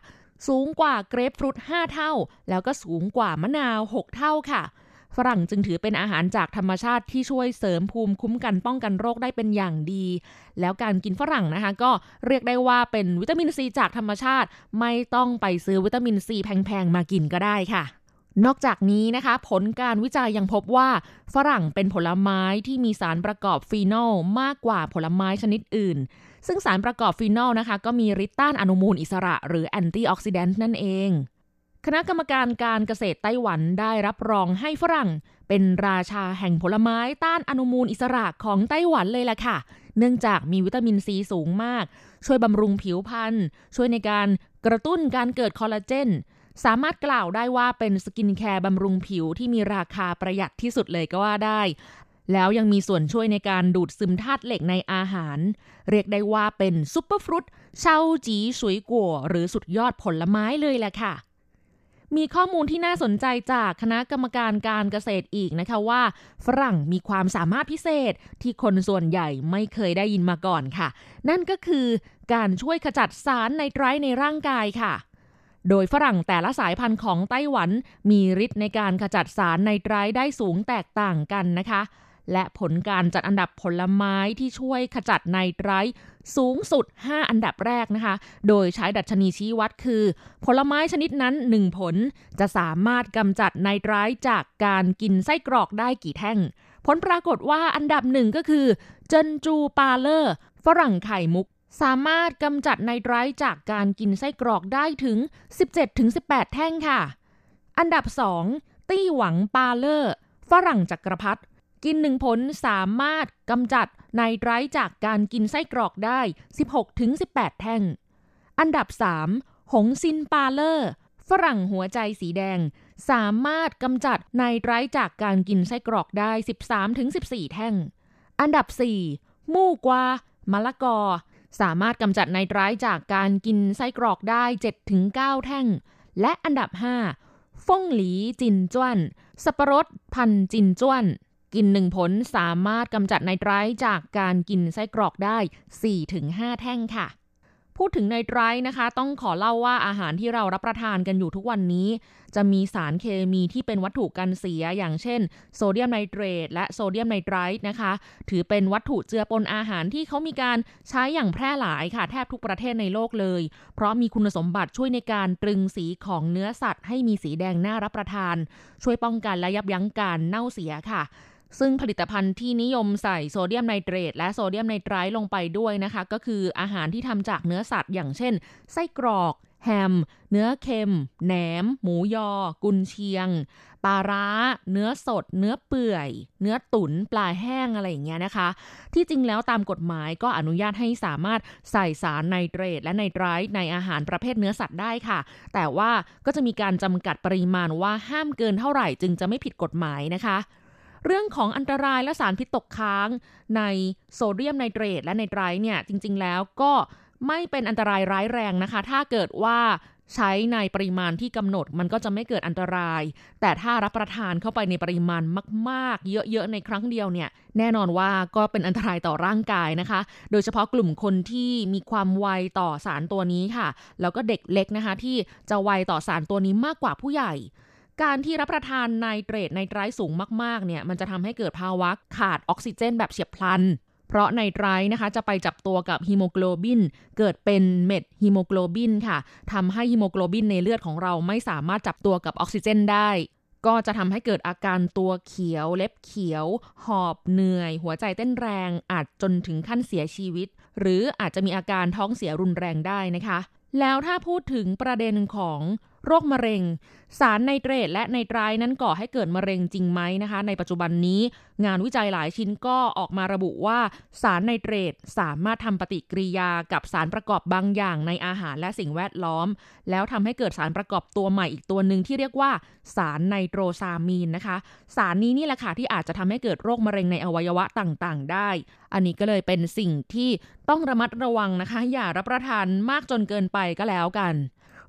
สูงกว่าเกรปฟรุต 5 เท่า แล้วก็สูงกว่ามะนาว 6 เท่าค่ะ ฝรั่งจึงถือเป็นอาหารจากธรรมชาติที่ช่วยเสริมภูมิคุ้มกันป้องกันโรคได้เป็นอย่างดี แล้วการกินฝรั่งนะคะ ก็เรียกได้ว่าเป็นวิตามินซีจากธรรมชาติ ไม่ต้องไปซื้อวิตามินซีแพงๆมากินก็ได้ค่ะนอกจากนี้นะคะ ผลการวิจัยยังพบว่า ฝรั่งเป็นผลไม้ที่มีสารประกอบฟีนอลมากกว่าผลไม้ชนิดอื่น ซึ่งสารประกอบฟีนอลนะคะ ก็มีฤทธิ์ต้านอนุมูลอิสระ หรือ antioxidant นั่นเอง คณะกรรมการการเกษตรไต้หวันได้รับรองให้ฝรั่ง เป็นราชาแห่งผลไม้ต้านอนุมูลอิสระของไต้หวันเลยล่ะค่ะ เนื่องจากมีวิตามินซีสูงมาก ช่วยบำรุงผิวพรรณช่วยในการกระตุ้นการเกิดคอลลาเจนสามารถกล่าวได้ว่าเป็น skincare บำรุงผิวที่มีราคาประหยัดที่สุดเลยก็ว่าได้ แล้วยังมีส่วนช่วยในการดูดซึมธาตุเหล็กในอาหาร เรียกได้ว่าเป็น super fruit 超級水果หรือสุดยอดผลไม้เลยแหละค่ะ มีข้อมูลที่น่าสนใจจากคณะกรรมการการเกษตรอีกนะคะว่า ฝรั่งมีความสามารถพิเศษที่คนส่วนใหญ่ไม่เคยได้ยินมาก่อนค่ะ นั่นก็คือการช่วยขจัดสารไนไตรในร่างกายค่ะโดยฝรั่งแต่ละสายพันธุ์ของไต้หวัน มีฤทธิ์ในการขจัดสารไนไตรได้สูงแตกต่างกันนะคะ และผลการจัดอันดับผลไม้ที่ช่วยขจัดไนไตรท์สูงสุด 5 อันดับแรกนะคะ โดยใช้ดัชนีชี้วัดคือ ผลไม้ชนิดนั้น 1 ผลจะสามารถกำจัดไนไตรท์จากการกินไส้กรอกได้กี่แท่ง ผลปรากฏว่าอันดับหนึ่งก็คือเจนจูปาเลอร์ ฝรั่งไข่มุก สามารถกำจัดไนไตรท์จากการกินไส้กรอกได้ถึง 17-18 แท่งค่ะ อันดับ 2 ตี้หวังปาเลอร์ ฝรั่งจักรพรรดิ กินหนึ่งผลสามารถกำจัดไนไตรท์จากการกินไส้กรอกได้ 16-18 แท่ง อันดับ 3 หงซินปาเลอร์ ฝรั่งหัวใจสีแดง สามารถกำจัดไนไตรท์จากการกินไส้กรอกได้ 13-14 แท่ง อันดับ 4 มู่กวามะละกอ สามารถกำจัดไนไตรท์จากการกินไส้กรอกได้ 7-9 แท่ง และอันดับ 5ฟงหลีจินจ้วน สับปะรดพันจินจ้วน กินหนึ่งผลสามารถกำจัดไนไตรท์จากการกินไส้กรอกได้ 4-5 แท่งค่ะ พูดถึงไนไตรท์นะคะ ต้องขอเล่าว่าอาหารที่เรารับประทานกันอยู่ทุกวันนี้ จะมีสารเคมีที่เป็นวัตถุกันเสีย อย่างเช่น โซเดียมไนเตรตและโซเดียมไนไตรท์นะคะ ถือเป็นวัตถุเจือปนอาหารที่เขามีการใช้อย่างแพร่หลายค่ะ แทบทุกประเทศในโลกเลย เพราะมีคุณสมบัติช่วยในการตรึงสีของเนื้อสัตว์ ให้มีสีแดงน่ารับประทาน ช่วยป้องกันและยับยั้งการเน่าเสียค่ะ ซึ่งผลิตภัณฑ์ที่นิยมใส่โซเดียมไนเตรตและโซเดียมไนไตร์ลงไปด้วยนะคะ ก็คืออาหารที่ทำจากเนื้อสัตว์ อย่างเช่น ไส้กรอก แฮม เนื้อเค็ม แหนม หมูยอ กุนเชียง ปลาร้า เนื้อสด เนื้อเปื่อย เนื้อตุน๋นปลาแห้งอะไรอย่างเงี้ยนะคะ ที่จริงแล้วตามกฎหมายก็อนุญาตให้สามารถใส่สารไนเตรตและไนไตรท์ในอาหารประเภทเนื้อสัตว์ได้ค่ะ แต่ว่าก็จะมีการจำกัดปริมาณว่าห้ามเกินเท่าไหร่จึงจะไม่ผิดกฎหมายนะคะ เรื่องของอันตรายและสารพิษตกค้างในโซเดียมไนเตรตและไนไตร์เนี่ยจริง ๆ แล้วก็ไม่เป็นอันตรายร้ายแรงนะคะ ถ้าเกิดว่าใช้ในปริมาณที่กำหนดมันก็จะไม่เกิดอันตราย แต่ถ้ารับประทานเข้าไปในปริมาณมากๆ เยอะๆ ในครั้งเดียวเนี่ย แน่นอนว่าก็เป็นอันตรายต่อร่างกายนะคะ โดยเฉพาะกลุ่มคนที่มีความไวต่อสารตัวนี้ค่ะ แล้วก็เด็กเล็กนะคะที่จะไวต่อสารตัวนี้มากกว่าผู้ใหญ่ การที่รับประทานไนเตรตไนไตรท์สูงมากๆเนี่ยมันจะทำให้เกิดภาวะขาดออกซิเจนแบบเฉียบพลัน เพราะไนไตรท์นะคะจะไปจับตัวกับฮีโมโกลบิน เกิดเป็นเมทฮีโมโกลบินค่ะทำให้ฮีโมโกลบินในเลือดของเราไม่สามารถจับตัวกับออกซิเจนได้ก็จะทำให้เกิดอาการตัวเขียว เล็บเขียว หอบเหนื่อย หัวใจเต้นแรง อาจจนถึงขั้นเสียชีวิต หรืออาจจะมีอาการท้องเสียรุนแรงได้นะคะ แล้วถ้าพูดถึงประเด็นของ โรคมะเร็ง สารไนเตรตและไนไตรนั้นก่อให้เกิดมะเร็งจริงไหมนะคะ ในปัจจุบันนี้ งานวิจัยหลายชิ้นก็ออกมาระบุว่าสารไนเตรตสามารถทำปฏิกิริยากับสารประกอบบางอย่างในอาหารและสิ่งแวดล้อม แล้วทำให้เกิดสารประกอบตัวใหม่อีกตัวหนึ่งที่เรียกว่าสารไนโตรซามีนนะคะ สารนี้นี่แหละค่ะที่อาจจะทำให้เกิดโรคมะเร็งในอวัยวะต่างๆ ได้ อันนี้ก็เลยเป็นสิ่งที่ต้องระมัดระวังนะคะ อย่ารับประทานมากจนเกินไปก็แล้วกัน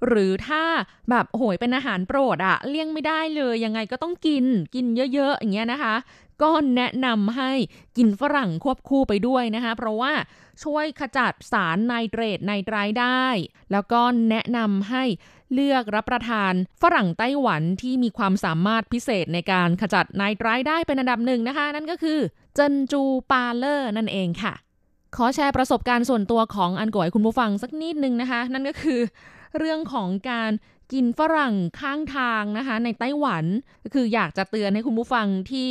หรือถ้าแบบโหยเป็นอาหารโปรดอะเลี่ยงไม่ได้เลยยังไงก็ต้องกินกินเยอะๆอย่างเงี้ยนะคะก็แนะนำให้กินฝรั่งควบคู่ไปด้วยนะคะ เพราะว่าช่วยขจัดสารไนเตรตไนไตรได้ แล้วก็แนะนำให้เลือกรับประทานฝรั่งไต้หวันที่มีความสามารถพิเศษในการขจัดไนไตรได้เป็นอันดับหนึ่งนะคะ นั่นก็คือเจนจูปาเลอร์นั่นเองค่ะ ขอแชร์ประสบการณ์ส่วนตัวของอันก่อยคุณผู้ฟังสักนิดนึงนะคะ นั่นก็คือ เรื่องของการกินฝรั่งข้างทางนะคะ ในไต้หวันคืออยากจะเตือนให้คุณผู้ฟังที่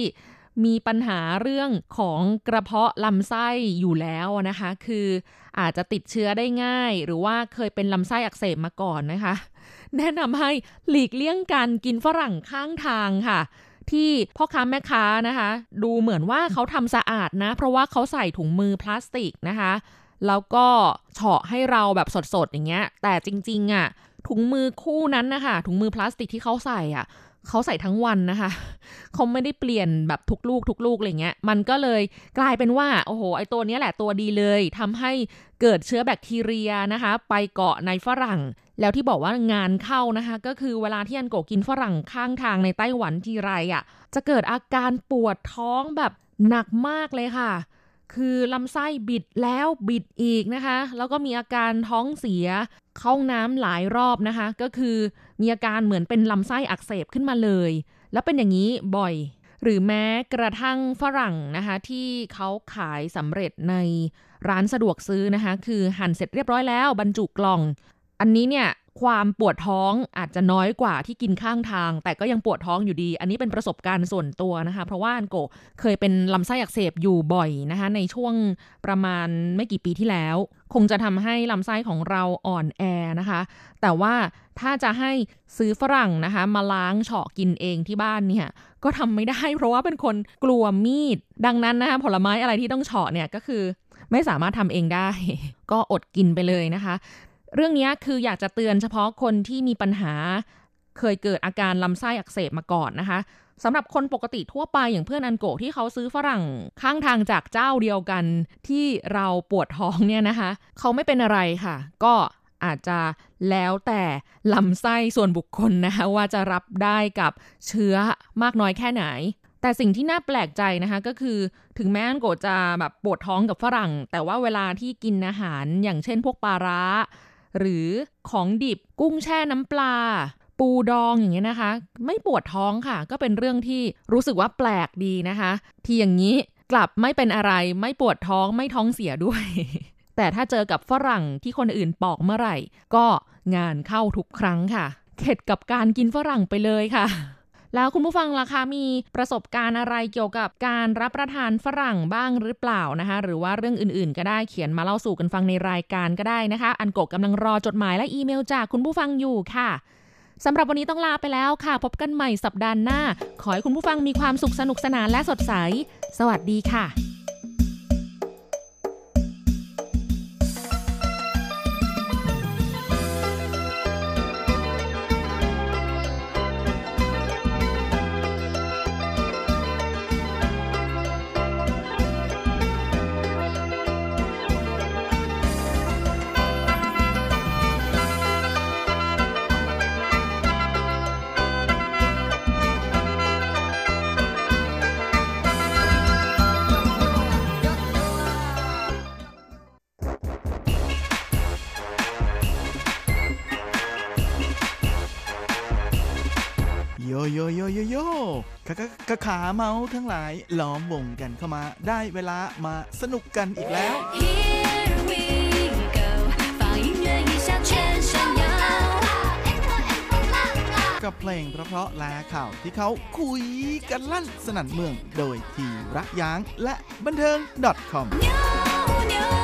มีปัญหาเรื่องของกระเพาะลำไส้อยู่แล้วนะคะ คืออาจจะติดเชื้อได้ง่าย หรือว่าเคยเป็นลำไส้อักเสบมาก่อนนะคะ แนะนำให้หลีกเลี่ยงการกินฝรั่งข้างทางค่ะ ที่พ่อค้าแม่ค้านะคะ ดูเหมือนว่าเขาทำสะอาดนะ เพราะว่าเขาใส่ถุงมือพลาสติกนะคะ แล้วก็เฉาะให้เราแบบสดๆอย่างเงี้ย แต่จริงๆอะถุงมือคู่นั้นนะคะถุงมือพลาสติกที่เขาใส่อะเขาใส่ทั้งวันนะคะเขาไม่ได้เปลี่ยนแบบทุกลูกทุกลูกอะไรเงี้ย มันก็เลยกลายเป็นว่า โอ้โห ไอตัวนี้แหละตัวดีเลยทำให้เกิดเชื้อแบคทีเรียนะคะ ไปเกาะในฝรั่ง แล้วที่บอกว่างานเข้านะคะ ก็คือเวลาที่อันโกกินฝรั่งข้างทางในไต้หวันทีไรอะ่ะ จะเกิดอาการปวดท้องแบบหนักมากเลยค่ะ คือลำไส้บิดแล้วบิดอีกนะคะ แล้วก็มีอาการท้องเสีย เข้าน้ำหลายรอบนะคะ ก็คือมีอาการเหมือนเป็นลำไส้อักเสบขึ้นมาเลย แล้วเป็นอย่างนี้บ่อย หรือแม้กระทั่งฝรั่งนะคะ ที่เขาขายสำเร็จในร้านสะดวกซื้อนะคะ คือหั่นเสร็จเรียบร้อยแล้วบรรจุกล่อง อันนี้เนี่ย ความปวดท้องอาจจะน้อยกว่าที่กินข้างทาง แต่ก็ยังปวดท้องอยู่ดี อันนี้เป็นประสบการณ์ส่วนตัวนะคะ เพราะว่าอันโกเคยเป็นลำไส้อักเสบอยู่บ่อยนะคะ ในช่วงประมาณไม่กี่ปีที่แล้ว คงจะทำให้ลำไส้ของเราอ่อนแอนะคะ แต่ว่าถ้าจะให้ซื้อฝรั่งนะคะ มาล้างเฉาะกินเองที่บ้านเนี่ยก็ทำไม่ได้ เพราะว่าเป็นคนกลัวมีด ดังนั้นนะคะผลไม้อะไรที่ต้องเฉาะเนี่ยก็คือ ไม่สามารถทำเองได้ ก็อดกินไปเลยนะคะ เรื่องนี้คืออยากจะเตือนเฉพาะคนที่มีปัญหาเคยเกิดอาการลำไส้อักเสบมาก่อนนะคะสำหรับคนปกติทั่วไปอย่างเพื่อนอันโกที่เขาซื้อฝรั่งข้างทางจากเจ้าเดียวกันที่เราปวดท้องเนี่ยนะคะ เขาไม่เป็นอะไรค่ะ ก็อาจจะแล้วแต่ลำไส้ส่วนบุคคลนะคะ ว่าจะรับได้กับเชื้อมากน้อยแค่ไหน แต่สิ่งที่น่าแปลกใจนะคะก็คือถึงแม้อันโกจะแบบปวดท้องกับฝรั่ง แต่ว่าเวลาที่กินอาหารอย่างเช่นพวกปลาร้า หรือของดิบกุ้งแช่น้ำปลา ปูดองอย่างเงี้ยนะคะ ไม่ปวดท้องค่ะ ก็เป็นเรื่องที่รู้สึกว่าแปลกดีนะคะที่อย่างนี้กลับไม่เป็นอะไรไม่ปวดท้องไม่ท้องเสียด้วย แต่ถ้าเจอกับฝรั่งที่คนอื่นปอกเมื่อไหร่ ก็งานเข้าทุกครั้งค่ะ เข็ดกับการกินฝรั่งไปเลยค่ะ แล้วคุณผู้ฟังล่ะคะมีประสบการณ์อะไรเกี่ยวกับการรับประทานฝรั่งบ้างหรือเปล่านะคะ หรือว่าเรื่องอื่นๆ ก็ได้เขียนมาเล่าสู่กันฟังในรายการก็ได้นะคะ อันโกกำลังรอจดหมายและอีเมลจากคุณผู้ฟังอยู่ค่ะสำหรับวันนี้ต้องลาไปแล้วค่ะ พบกันใหม่สัปดาห์หน้า ขอให้คุณผู้ฟังมีความสุขสนุกสนานและสดใส สวัสดีค่ะ โยโยโยโยโยกะกะขาเมาทั้งหลายล้อมวงกันเข้ามาได้เวลามาสนุกกันอีกแล้ว Here we go，放音乐一下全身摇。กับเพลงเพราะๆและข่าวที่เขาคุยกันลั่นสนั่นเมืองโดยทีรักยางและบันเทิง .com 扭扭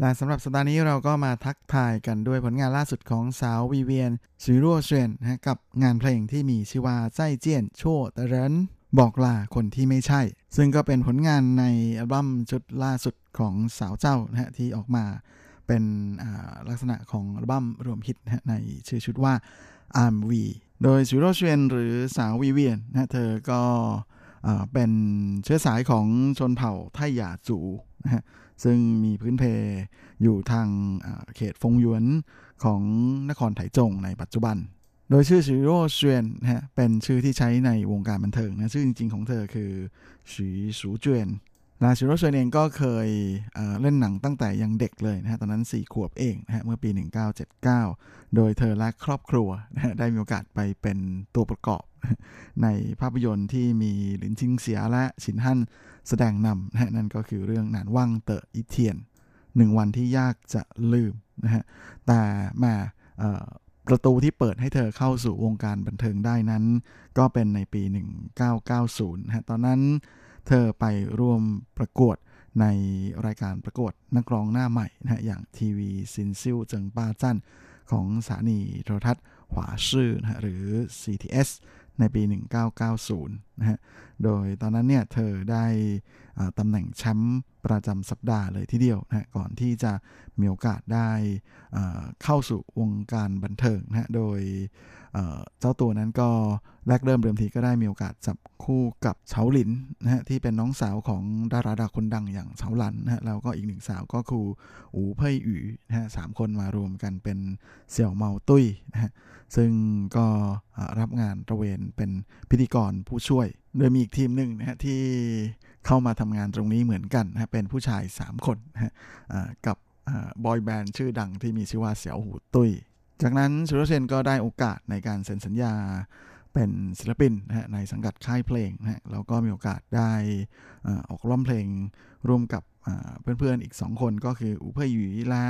และสำหรับสัปดาห์นี้เราก็มาทักทายกันด้วยผลงานล่าสุดของสาววีเวียน 徐若瑄นะกับงานเพลงที่มีชื่อว่า再見錯人บอกลาคนที่ไม่ใช่ ซึ่งก็เป็นผลงานในอัลบั้มชุดล่าสุดของสาวเจ้านะฮะที่ออกมาเป็นลักษณะของอัลบั้มรวมฮิตนะในชื่อชุดว่า I'm V โดย徐若瑄หรือสาววีเวียนนะเธอก็เป็นเชื้อสายของชนเผ่าไทหยาจูนะฮะ ซึ่งมีพื้นเพอยู่ทางเขตฟงหยวนของนครไถจงในปัจจุบัน โดยชื่อชิโร่เชียนนะฮะเป็นชื่อที่ใช้ในวงการบันเทิงนะชื่อจริง ๆ ของเธอคือฉีสูเจียนลาชิโร่เชียนเองก็เคยเเล่นหนังตั้งแต่ยังเด็กเลยนะฮะตอนนั้น 4 ขวบเองนะฮะเมื่อปี 1979 โดยเธอและครอบครัวนะะได้มีโอกาสไปเป็นตัวประกอบในภาพยนตร์ที่มีหลินชิงเสียและฉินฮั่น แสดงนำนะฮะนั่นก็คือเรื่องนานว่างเตออีเทียนหนึ่งวันที่ยากจะลืมนะฮะแต่มาประตูที่เปิดให้เธอเข้าสู่วงการบันเทิงได้นั้น ก็เป็นในปี 1990นะฮะตอนนั้นเธอไปร่วมประกวดในรายการประกวดนักร้องหน้าใหม่นะฮะอย่างทีวีซินซิวเจิงป้าจั่นของสถานีโทรทัศน์หวาชื่อนะฮะหรือ CTS ในปี 1990 นะฮะ โดยตอนนั้นเนี่ยเธอได้ตำแหน่งแชมป์ประจำสัปดาห์เลยทีเดียวนะฮะก่อนที่จะมีโอกาสได้เข้าสู่วงการบันเทิงนะฮะโดยเจ้าตัวนั้นก็แรกเริ่มเดิมทีก็ได้มีโอกาสจับคู่กับเฉาหลินนะฮะที่เป็นน้องสาวของดาราดาคนดังอย่างเฉาหลันนะฮะแล้วก็อีกหนึ่งสาวก็คืออูเพ่ยอูนะฮะสามคนมารวมกันเป็นเสี่ยวเมาตุ้ยนะฮะซึ่งก็รับงานตระเวนเป็นพิธีกรผู้ช่วย โดยมีอีกทีมหนึ่งนะฮะที่เข้ามาทำงานตรงนี้เหมือนกันนะเป็นผู้ชาย 3 คนนะฮะกับบอยแบนด์ชื่อดังที่มีชื่อว่าเสี่ยวหูตุ้ย จากนั้นสุรเชนก็ได้โอกาสในการเซ็นสัญญาเป็นศิลปินนะฮะในสังกัดค่ายเพลงนะฮะแล้วก็มีโอกาสได้ออกร้องเพลงร่วมกับเพื่อนๆอีก 2 คนก็คืออูเพ่ยหยีและ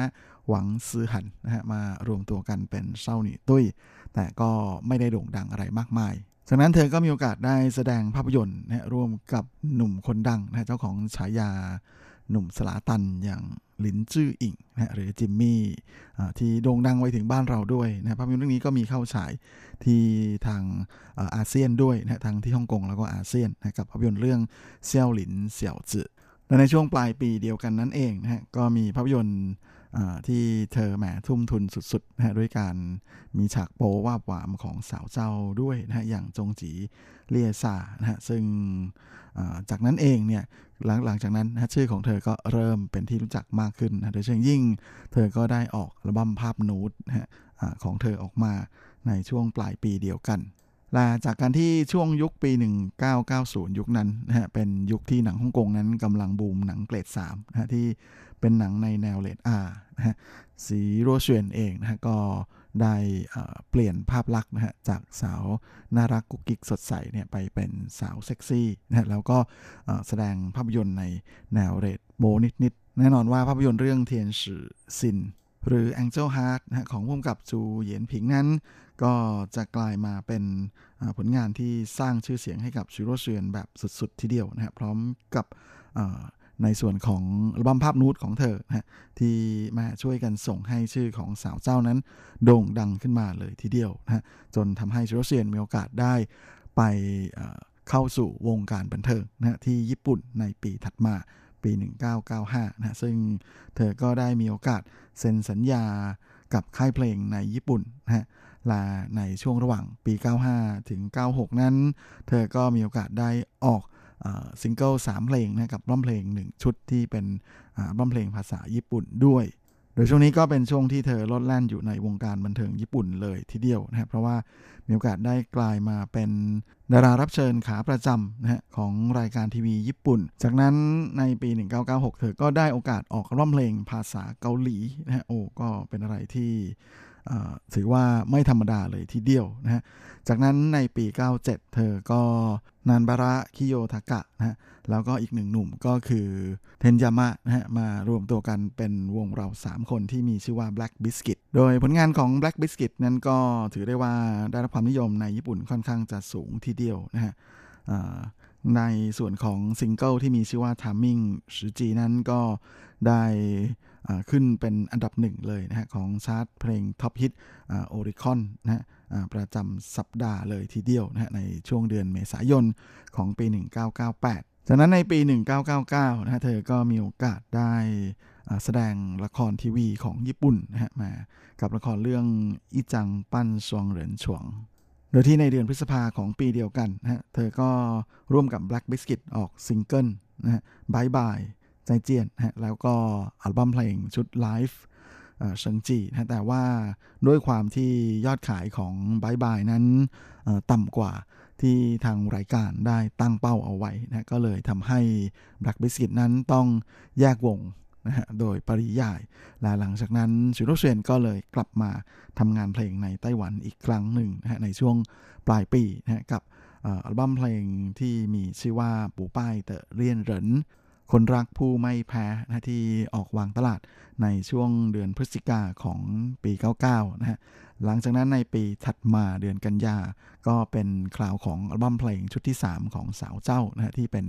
หวังซือหันนะฮะมารวมตัวกันเป็นเศร้าหนีตุ้ย แต่ก็ไม่ได้โด่งดังอะไรมากมาย จากนั้นเธอก็มีโอกาสได้แสดงภาพยนตร์นะร่วมกับหนุ่มคนดังนะเจ้าของฉายาหนุ่มสลาตันอย่าง ลินจื้ออิงนะหรือจิมมี่ที่โด่งดังไว้ถึงบ้านเราด้วยนะภาพยนตร์เรื่องนี้ก็มีเข้าฉายที่ทางอาเซียนด้วยนะทางที่ฮ่องกงแล้วก็อาเซียนนะกับภาพยนตร์เรื่องเซี่ยวหลินเสี่ยวจือและในช่วงปลายปีเดียวกันนั้นเองนะฮะก็มีภาพยนตร์ที่เธอแหมทุ่มทุนสุดๆนะฮะด้วยการมีฉากโปวาบหวามของสาวเจ้าด้วยนะฮะอย่างจงจีเลียซานะฮะซึ่งจากนั้นเองเนี่ย หลังหลังจากนั้นนะชื่อของเธอก็เริ่มเป็นที่รู้จักมากขึ้นนะโดยเฉพาะยิ่งเธอก็ได้ออกอัลบั้มภาพนูดนะฮะของเธอออกมาในช่วงปลายปีเดียวกันและจากการที่ช่วงยุคปี 1990 ยุคนั้นนะฮะเป็นยุคที่หนังฮ่องกงนั้นกำลังบูมหนังเกรด3นะฮะที่เป็นหนังในแนวเรท R นะฮะ徐若瑄เองนะฮะก็ ได้เปลี่ยนภาพลักษณ์นะฮะจากสาวน่ารักกุ๊กกิ๊กสดใสเนี่ยไปเป็นสาวเซ็กซี่นะฮะแล้วก็แสดงภาพยนตร์ในแนวเรทโป๊นิดๆแน่นอนว่าภาพยนตร์เรื่อง天使ซินหรือ Angel Heart นะของพุ่มกับจูเหยียนผิงนั้น ก็จะกลายมาเป็นผลงานที่สร้างชื่อเสียงให้กับชิโรเชียนแบบสุดๆ ทีเดียวนะฮะพร้อมกับ ในส่วนของอัลบั้มภาพนูดของเธอนะที่มาช่วยกันส่งให้ชื่อของสาวเจ้านั้น โด่งดังขึ้นมาเลยทีเดียวนะจนทำให้ชิโรเซียนมีโอกาสได้ไปเข้าสู่วงการบันเทิงนะที่ญี่ปุ่นในปีถัดมาปี 1995นะซึ่งเธอก็ได้มีโอกาสเซ็นสัญญากับค่ายเพลงในญี่ปุ่นนะลาในช่วงระหว่างปี 95 ถึง 96 นั้น เธอก็มีโอกาสได้ออก ซิงเกิลสามเพลงนะกับร้องเพลงหนึ่งชุดที่เป็นร้องเพลงภาษาญี่ปุ่นด้วย โดยช่วงนี้ก็เป็นช่วงที่เธอลดแล่นอยู่ในวงการบันเทิงญี่ปุ่นเลยทีเดียวนะครับเพราะว่ามีโอกาสได้กลายมาเป็นดารารับเชิญขาประจำนะฮะของรายการทีวีญี่ปุ่น จากนั้นในปี 1996 เธอก็ได้โอกาสออกร้องเพลงภาษาเกาหลีนะฮะโอ้ก็เป็นอะไรที่ ถือว่าไม่ธรรมดาเลยทีเดียวนะฮะ จากนั้นในปี 97 เธอก็นันบาระคิโยทากะนะฮะ แล้วก็อีกหนึ่งหนุ่มก็คือเทนยามะนะฮะ มารวมตัวกันเป็นวงเรา 3 คนที่มีชื่อว่า Black Biscuit โดยผลงานของ Black Biscuit นั้นก็ถือได้ว่าได้รับความนิยมในญี่ปุ่นค่อนข้างจะสูงทีเดียวนะฮะในส่วนของซิงเกิลที่มีชื่อว่า Timing หรือจีนั้นก็ได้ ขึ้นเป็นอันดับหนึ่งเลยนะฮะของชาร์ตเพลง top hit โอริคอนนะฮะประจำสัปดาห์เลยทีเดียวนะฮะในช่วงเดือนเมษายนของปี 1998 จากนั้นในปี 1999 นะฮะเธอก็มีโอกาสได้แสดงละครทีวีของญี่ปุ่นนะฮะมากับละครเรื่อง一張半雙人床 โดยที่ในเดือนพฤษภาของปีเดียวกันนะฮะเธอก็ร่วมกับ Black Biscuit ออกซิงเกิลนะฮะ Bye Bye 再見ฮะแล้วก็อัลบั้มเพลงชุดไลฟ์เชิงจีนะแต่ว่าด้วยความที่ยอดขายของ Bye Bye นั้นต่ำกว่าที่ทางรายการได้ตั้งเป้าเอาไว้นะก็เลยทำให้ Black Biscuit นั้นต้องแยกวงนะฮะโดยปริยาย และหลังจากนั้นชูโรเซียนก็เลยกลับมาทำงานเพลงในไต้หวันอีกครั้งหนึ่งนะฮะในช่วงปลายปีนะฮะกับอัลบั้มเพลงที่มีชื่อว่าปูป้ายเตอเรียนเหริน คนรักผู้ไม่แพ้นะที่ออกวางตลาดในช่วงเดือนพฤศจิกาของปี 99 นะฮะ หลังจากนั้นในปีถัดมาเดือนกันยา ก็เป็นคราวของอัลบั้มเพลงชุดที่ 3 ของสาวเจ้านะฮะที่เป็น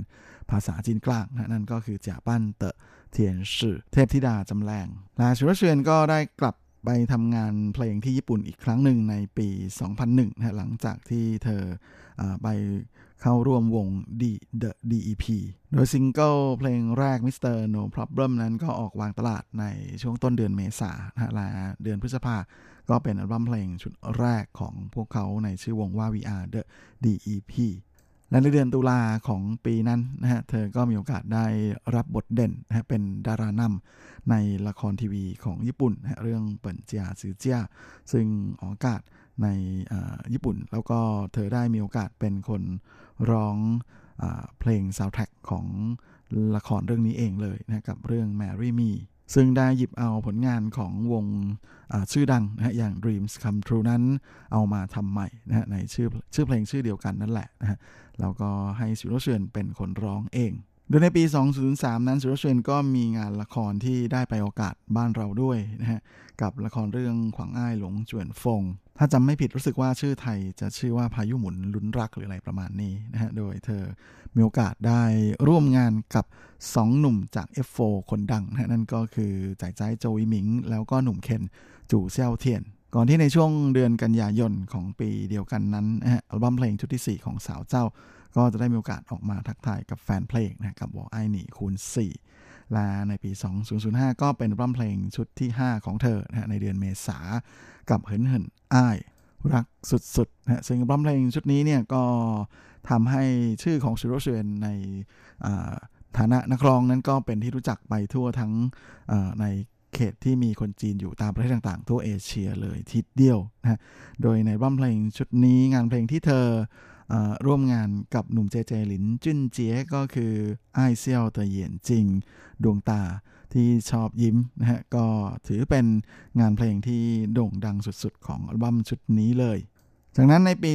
ภาษาจีนกลางนะนั่นก็คือ假扮的天使เทพธิดาจำแรงลาชุรเชียนก็ได้กลับไปทำงานเพลงที่ญี่ปุ่นอีกครั้งหนึ่งในปี 2001นะหลังจากที่เธอไป เข้าร่วมวง The The DEP โดยซิงเกิลเพลงแรก Mr. No Problem นั้นก็ออกวางตลาดในช่วงต้นเดือนเมษาและเดือนพฤษภาก็เป็นอัลบั้มเพลงชุดแรกของพวกเขาในชื่อวงว่า VR The DEP และในเดือนตุลาของปีนั้นนะฮะ เธอก็มีโอกาสได้รับบทเด่นนะฮะเป็นดารานำในละครทีวีของญี่ปุ่นนะเรื่องเปิ่นเจียซือเจียซึ่งออกอากาศในญี่ปุ่น แล้วก็เธอได้มีโอกาสเป็นคน ร้องอเพลงซาวด์แทร็กของละครเรื่องนี้เองเลยนะกับเรื่อง Mary Me ซึ่งได้หยิบเอาผลงานของวงชื่อดังนะอย่าง Dreams Come True นั้นเอามาทำใหม่นะในชื่อชื่อเพลงชื่อเดียวกันนั่นแหละนะแล้วก็ให้สุรเชนเป็นคนร้องเอง โดยในปี 2003 นั้นสุรเชนก็มีงานละครที่ได้ไปโอกาสบ้านเราด้วยนะฮะกับละครเรื่องขวางอ้ายหลงจวนฟง ถ้าจำไม่ผิดรู้สึกว่าชื่อไทยจะชื่อว่าพายุหมุนลุ้นรักหรืออะไรประมาณนี้นะฮะโดยเธอมีโอกาสได้ร่วมงานกับ 2 หนุ่มจาก F4 คนดังนะนั่นก็คือจ่ายใจโจวิมิง แล้วก็หนุ่มเคนจู่เซี่ยวเทียนก่อนที่ในช่วงเดือนกันยายนของปีเดียวกันนั้นนะฮะอัลบั้มเพลงชุดที่ 4 ของสาวเจ้า ก็จะได้มีโอกาสออกมาทักทายกับแฟนเพลงนะกับวอไอหนีคูณ 4 และในปี 2005 ก็เป็นอัลบั้มเพลงชุดที่ 5 ของเธอนะในเดือนเมษากับเหินเหินอ้ายรักสุดๆนะซึ่งอัลบั้มเพลงชุดนี้เนี่ยก็ทำให้ชื่อของซูโรเชนในฐานะนักร้องนั้นก็เป็นที่รู้จักไปทั่วทั้งในเขตที่มีคนจีนอยู่ตามประเทศต่างๆ ทั่วเอเชียเลยทิศเดียวนะโดยในบัมเพลงชุดนี้งานเพลงที่เธอ ร่วมงานกับหนุ่มเจเจหลินจุนเจียก็คือไอเซียวเตเหยียนจริง ดวงตาที่ชอบยิ้มนะฮะก็ถือเป็นงานเพลงที่โด่งดังสุดๆ ของอัลบั้มชุดนี้เลย จากนั้นในปี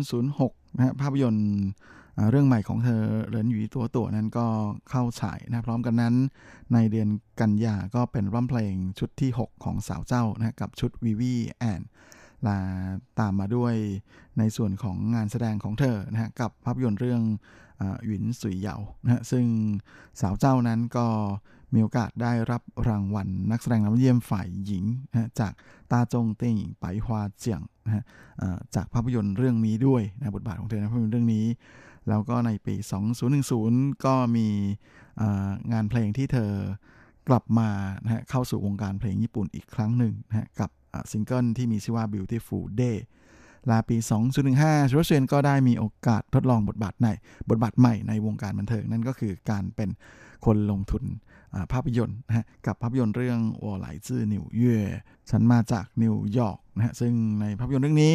2006นะภาพยนตร์เรื่องใหม่ของเธอเหรินหยีตัวตัวนั้นก็เข้าฉายนะพร้อมกันนั้น ในเดือนกันยาก็เป็นร่ำเพลงชุดที่ 6 ของสาวเจ้านะกับชุดวิวีแอน ลาตามมาด้วยในส่วนของงานแสดงของเธอนะฮะกับภาพยนตร์เรื่องหวินสุยเหยานะฮะซึ่งสาวเจ้านั้นก็มีโอกาสได้รับรางวัลนักแสดงนำเยี่ยมฝ่ายหญิงนะจาก大眾電影百花獎นะฮะจากภาพยนตร์เรื่องนี้ด้วยนะบทบาทของเธอในภาพยนตร์เรื่องนี้ แล้วก็ในปี 2010 ก็มีงานเพลงที่เธอกลับมานะฮะเข้าสู่วงการเพลงญี่ปุ่นอีกครั้งหนึ่งนะฮะกับ ซิงเกิลที่มีชื่อว่า Beautiful Day ล่ะปี 2015 徐若瑄ก็ได้มีโอกาสทดลองบทบาทในบทบาทใหม่ในวงการบันเทิง นั่นก็คือการเป็นคนลงทุนภาพยนตร์นะกับภาพยนตร์เรื่อง我來自紐約ฉันมาจากนิวยอร์กนะฮะซึ่งในภาพยนตร์เรื่องนี้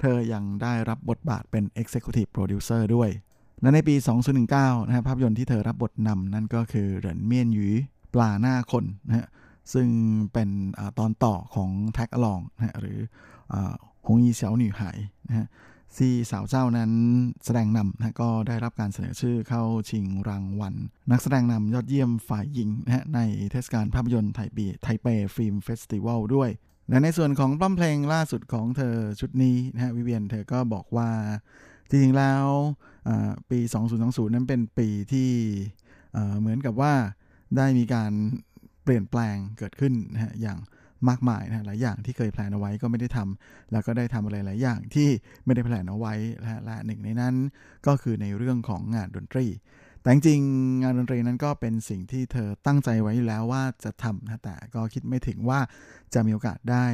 เธอยังได้รับบทบาทเป็น Executive Producer ด้วย และในปี 2019นะฮะภาพยนตร์ที่เธอรับบทนำนั่นก็คือ人面魚ปลาหน้าคนนะฮะ ซึ่งเป็นตอนต่อของ Tag Along นะฮะหรือ紅衣小女孩นะฮะที่สาวเจ้านั้นแสดงนำนะก็ได้รับการเสนอชื่อเข้าชิงรางวัล นักแสดงนำยอดเยี่ยมฝ่ายหญิงนะในเทศกาลภาพยนตร์ไทปีไทเป Film Festival ด้วย และในส่วนของอัลบั้มเพลงล่าสุดของเธอชุดนี้นะฮะวิเวียนเธอก็บอกว่า จริงๆแล้วปี 2020 นั้นเป็นปีที่เหมือนกับว่าได้มีการ เปลี่ยนแปลงเกิดขึ้นนะฮะอย่างมากมายนะหลายอย่างที่เคย plan เอาไว้ก็ไม่ได้ทำแล้วก็ได้ทำอะไรหลายอย่างที่ไม่ได้แพลนเอาไว้และหนึ่งในนั้น ก็คือในเรื่องของงานดนตรี แต่จริงงานดนตรีนั้นก็เป็นสิ่งที่เธอตั้งใจไว้อยู่แล้วว่าจะทำนะแต่ก็คิดไม่ถึงว่าจะมีโอกาสได้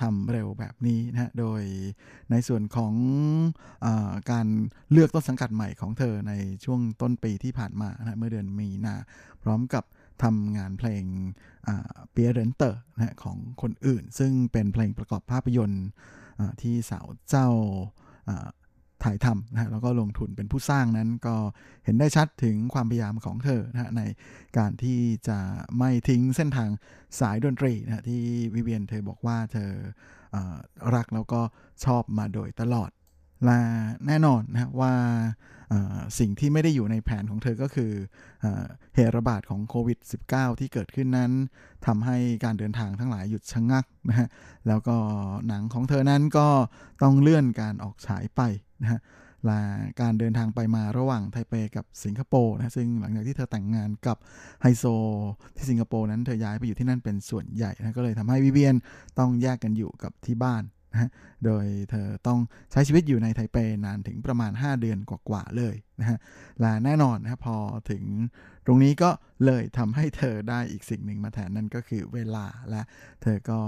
ทำเร็วแบบนี้นะโดยในส่วนของอการเลือกต้นสังกัดใหม่ของเธอในช่วงต้นปีที่ผ่านมานะเมื่อเดือนมีนาพร้อมกับ ทำงานเพลงเปียเรนเตอร์นะของคนอื่น ซึ่งเป็นเพลงประกอบภาพยนตร์ที่สาวเจ้าถ่ายทำนะแล้วก็ลงทุนเป็นผู้สร้างนั้นก็เห็นได้ชัดถึงความพยายามของเธอนะในการที่จะไม่ทิ้งเส้นทางสายดนตรีนะที่วิเวียนเธอบอกว่าเธอรักแล้วก็ชอบมาโดยตลอด และแน่นอนนะว่าสิ่งที่ไม่ได้อยู่ในแผนของเธอก็คือเหตุระบาดของโควิด -19 ที่เกิดขึ้นนั้นทำให้การเดินทางทั้งหลายหยุดชะงงักนะฮะแล้วก็หนังของเธอนั้นก็ต้องเลื่อนการออกฉายไปนะฮะลาการเดินทางไปมาระหว่างไทเปกับสิงคโปร์นะซึ่งหลังจากที่เธอแต่งงานกับไฮโซที่สิงคโปร์นั้นเธอย้ายไปอยู่ที่นั่นเป็นส่วนใหญ่นะก็เลยทำให้วิเวียนต้องแยกกันอยู่กับที่บ้าน นะโดยเธอต้องใช้ชีวิตอยู่ในไทเปนานถึงประมาณ 5 เดือนกว่าๆเลยนะฮะและแน่นอนนะพอถึงตรงนี้ก็เลยทำให้เธอได้อีกสิ่งหนึ่งมาแทนนั่นก็คือเวลาและเธอก็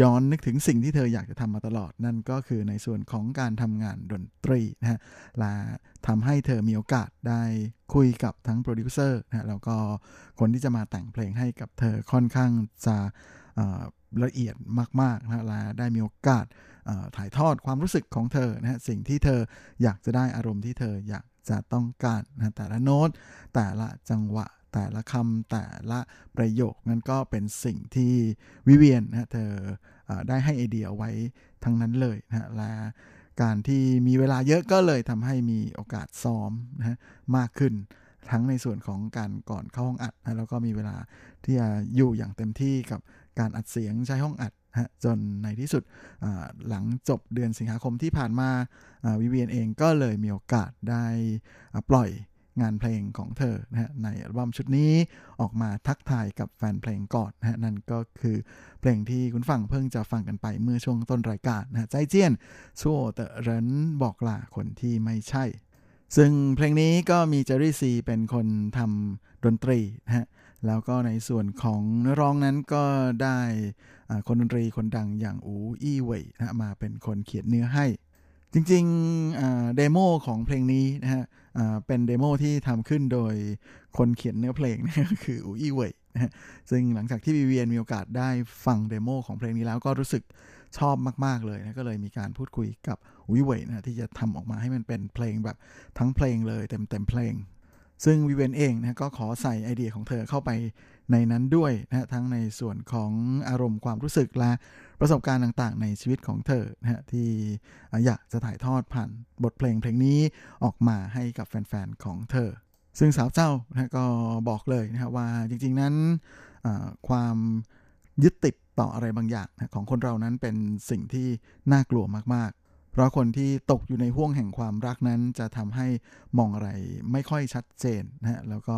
ย้อนนึกถึงสิ่งที่เธออยากจะทำมาตลอดนั่นก็คือในส่วนของการทำงานดนตรีนะฮะและทำให้เธอมีโอกาสได้คุยกับทั้งโปรดิวเซอร์นะแล้วก็คนที่จะมาแต่งเพลงให้กับเธอค่อนข้างจะ ละเอียดมากๆนะและได้มีโอกาสถ่ายทอดความรู้สึกของเธอนะสิ่งที่เธออยากจะได้อารมณ์ที่เธออยากจะต้องการนะแต่ละโน้ต แต่ละจังหวะ แต่ละคำแต่ละประโยคนั้นก็เป็นสิ่งที่วิเวียนนะเธอได้ให้ไอเดียไว้ทั้งนั้นเลยนะและการที่มีเวลาเยอะก็เลยทำให้มีโอกาสซ้อมนะมากขึ้นทั้งในส่วนของการก่อนเข้าห้องอัดนะแล้วก็มีเวลาที่จะอยู่อย่างเต็มที่กับ การอัดเสียงใช้ห้องอัดจนในที่สุดหลังจบเดือนสิงหาคมที่ผ่านมาวิเวียนเองก็เลยมีโอกาสได้ปล่อยงานเพลงของเธอนะฮะในอัลบั้มชุดนี้ออกมาทักทายกับแฟนเพลงก่อนนะฮะนั่นก็คือเพลงที่คุณฟังเพิ่งจะฟังกันไปเมื่อช่วงต้นรายการนะใจเจียนชั่วแต่เรนบอกลาคนที่ไม่ใช่ ซึ่งเพลงนี้ก็มีเจอรี่ซีเป็นคนทำดนตรีนะฮะ แล้วก็ในส่วนของนักร้องนั้นก็ได้คนดนตรีคนดังอย่างอูอี้เว่ยนะมาเป็นคนเขียนเนื้อให้ จริงๆ demo ของเพลงนี้นะฮะเป็น demo ที่ทำขึ้นโดยคนเขียนเนื้อเพลงนะคืออูอี้เว่ยนะซึ่งหลังจากที่วีเวียนมีโอกาสได้ฟัง demo ของเพลงนี้แล้วก็รู้สึกชอบมาก ๆ เลยนะก็เลยมีการพูดคุยกับอูอี้เว่ยนะที่จะทำออกมาให้มันเป็นเพลงแบบทั้งเพลงเลยเต็มเต็มเพลง ซึ่งวิเวนเองนะก็ขอใส่ไอเดียของเธอเข้าไปในนั้นด้วยนะทั้งในส่วนของอารมณ์ความรู้สึกและประสบการณ์ต่างๆ ในชีวิตของเธอนะที่อยากจะถ่ายทอดผ่านบทเพลงเพลงนี้ออกมาให้กับแฟนๆของเธอ ซึ่งสาวเจ้านะก็บอกเลยนะว่าจริงๆนั้นความยึดติดต่ออะไรบางอย่างนะของคนเรานั้นเป็นสิ่งที่น่ากลัวมาก เพราะคนที่ตกอยู่ในห่วงแห่งความรักนั้นจะทำให้มองอะไรไม่ค่อยชัดเจนนะฮะแล้วก็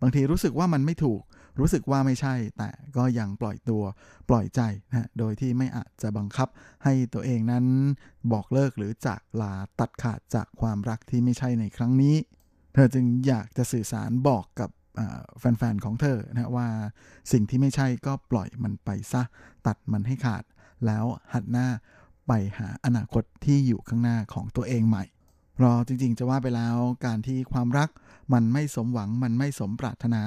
บางทีรู้สึกว่ามันไม่ถูก รู้สึกว่าไม่ใช่ แต่ก็ยังปล่อยตัวปล่อยใจนะโดยที่ไม่อาจจะบังคับให้ตัวเองนั้นบอกเลิกหรือจากลาตัดขาดจากความรักที่ไม่ใช่ในครั้งนี้ เธอจึงอยากจะสื่อสารบอกกับแฟนๆของเธอนะว่าสิ่งที่ไม่ใช่ก็ปล่อยมันไปซะ ตัดมันให้ขาดแล้วหัดหน้า ไปหาอนาคตที่อยู่ข้างหน้าของตัวเองใหม่เราจริงๆจะว่าไปแล้วการที่ความรักมันไม่สมหวังมันไม่สมปรารถนา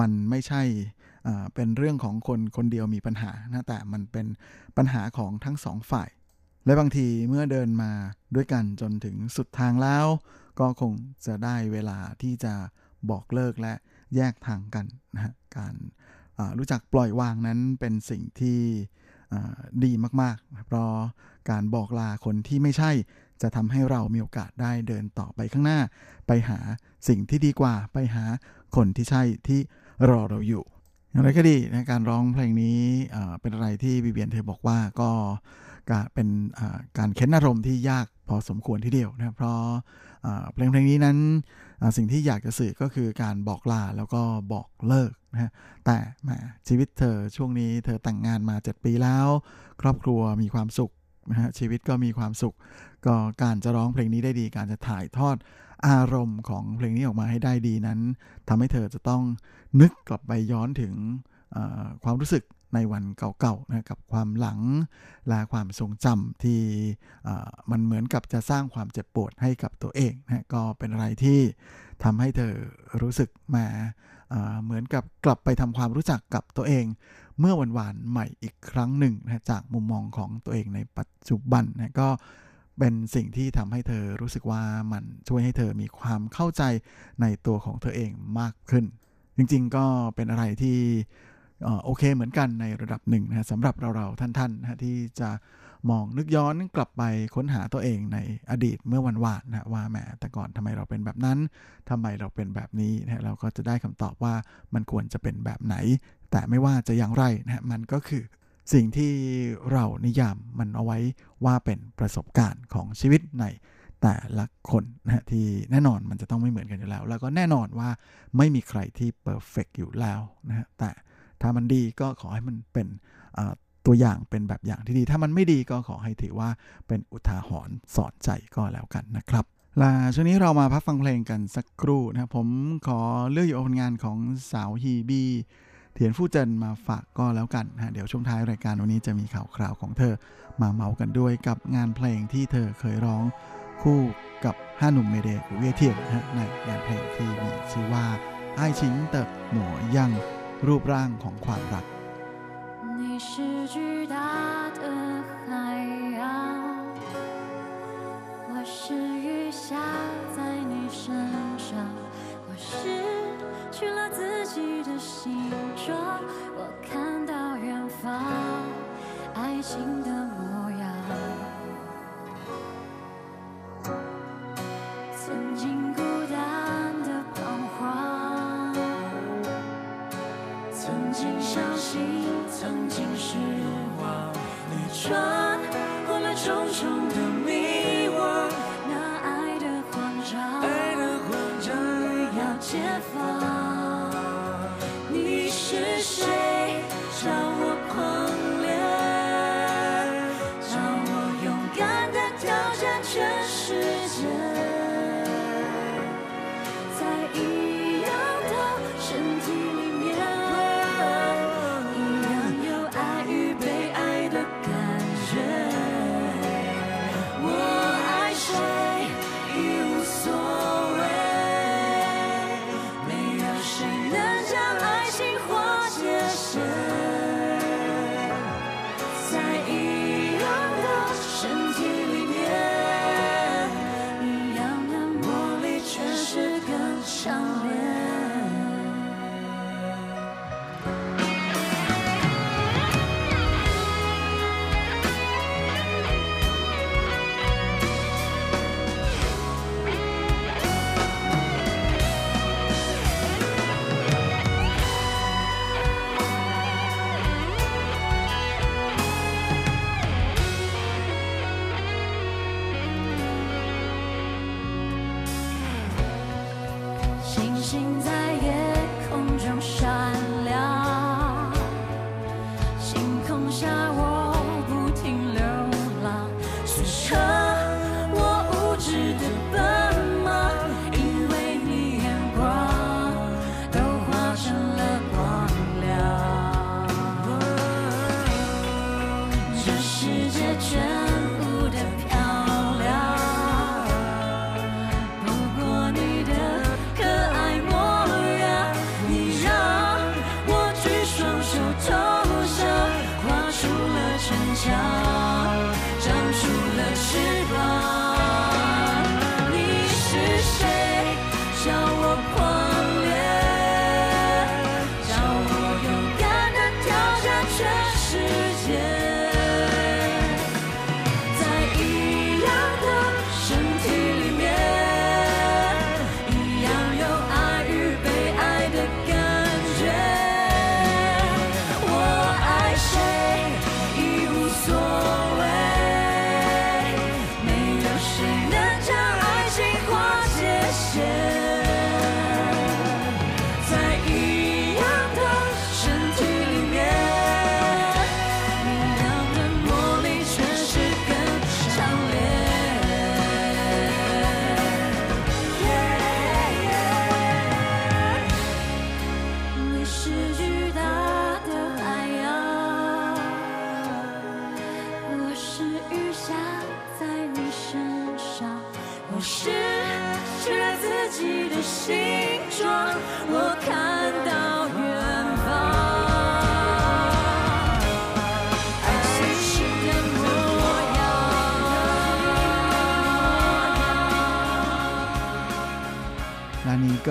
มันไม่ใช่เป็นเรื่องของคนคนเดียวมีปัญหานะแต่มันเป็นปัญหาของทั้งสองฝ่าย และบางทีเมื่อเดินมาด้วยกันจนถึงสุดทางแล้ว ก็คงจะได้เวลาที่จะบอกเลิกและแยกทางกันนะการรู้จักปล่อยวางนั้นเป็นสิ่งที่ ดีมากๆเพราะการบอกลาคนที่ไม่ใช่ จะทำให้เรามีโอกาสได้เดินต่อไปข้างหน้า ไปหาสิ่งที่ดีกว่า ไปหาคนที่ใช่ที่รอเราอยู่อย่างไรก็ดีนะการร้องเพลงนี้เป็นอะไรที่บีเบียนเธอบอกว่าก็เป็นการเค้นอารมณ์ที่ยาก พอสมควรทีเดียวนะเพราะเพลงเพลงนี้นั้นสิ่งที่อยากจะสื่อก็คือการบอกลาแล้วก็บอกเลิกนะแต่แหมชีวิตเธอช่วงนี้เธอแต่งงานมา 7 ปีแล้ว ครอบครัวมีความสุขนะฮะชีวิตก็มีความสุข ก็การจะร้องเพลงนี้ได้ดี การจะถ่ายทอดอารมณ์ของเพลงนี้ออกมาให้ได้ดีนั้นทำให้เธอจะต้องนึกกลับไปย้อนถึงความรู้สึก ในวันเก่าๆนะกับความหลังและความทรงจำที่มันเหมือนกับจะสร้างความเจ็บปวดให้กับตัวเองนะก็เป็นอะไรที่ทำให้เธอรู้สึกมาเหมือนกับกลับไปทำความรู้จักกับตัวเอง เมื่อวันวานใหม่อีกครั้งหนึ่งนะจากมุมมองของตัวเองในปัจจุบันนะก็เป็นสิ่งที่ทำให้เธอรู้สึกว่ามันช่วยให้เธอมีความเข้าใจในตัวของเธอเองมากขึ้น จริงๆก็เป็นอะไรที่ โอเคเหมือนกันในระดับหนึ่งนะสำหรับเราๆท่านๆนะที่จะมองนึกย้อนกลับไปค้นหาตัวเองในอดีตเมื่อวันวานนะว่าแหมแต่ก่อนทำไมเราเป็นแบบนั้นทำไมเราเป็นแบบนี้นะเราก็จะได้คำตอบว่ามันควรจะเป็นแบบไหน แต่ไม่ว่าจะอย่างไรนะมันก็คือสิ่งที่เรานิยามมันเอาไว้ว่าเป็นประสบการณ์ของชีวิตในแต่ละคนนะที่แน่นอนมันจะต้องไม่เหมือนกันอยู่แล้ว แล้วก็แน่นอนว่าไม่มีใครที่เพอร์เฟกอยู่แล้วนะแต่ ถ้ามันดีก็ขอให้มันเป็นตัวอย่างเป็นแบบอย่างที่ดี ถ้ามันไม่ดีก็ขอให้ถือว่าเป็นอุทาหรณ์สอนใจก็แล้วกันนะครับลาช่วงนี้เรามาพักฟังเพลงกันสักครู่นะครับผมขอเลือกอยู่ผลงานของสาวฮีบีเทียนฟู่เจินมาฝากก็แล้วกันนะเดี๋ยวช่วงท้ายรายการวันนี้จะมีข่าวคราวของเธอมาเมากันด้วยกับงานเพลงที่เธอเคยร้องคู่กับห้าหนุ่มเมเดหรือเวเทียนนะในงานเพลงที่มีชื่อว่าไอชิงเติบหมัวยัง รูปร่างของความรัก你是巨大的海洋我是雨下在你身上我失去了自己的形状我看到远方爱情的 了重重的迷惘，那爱的慌张，爱的慌张要解放。你是谁？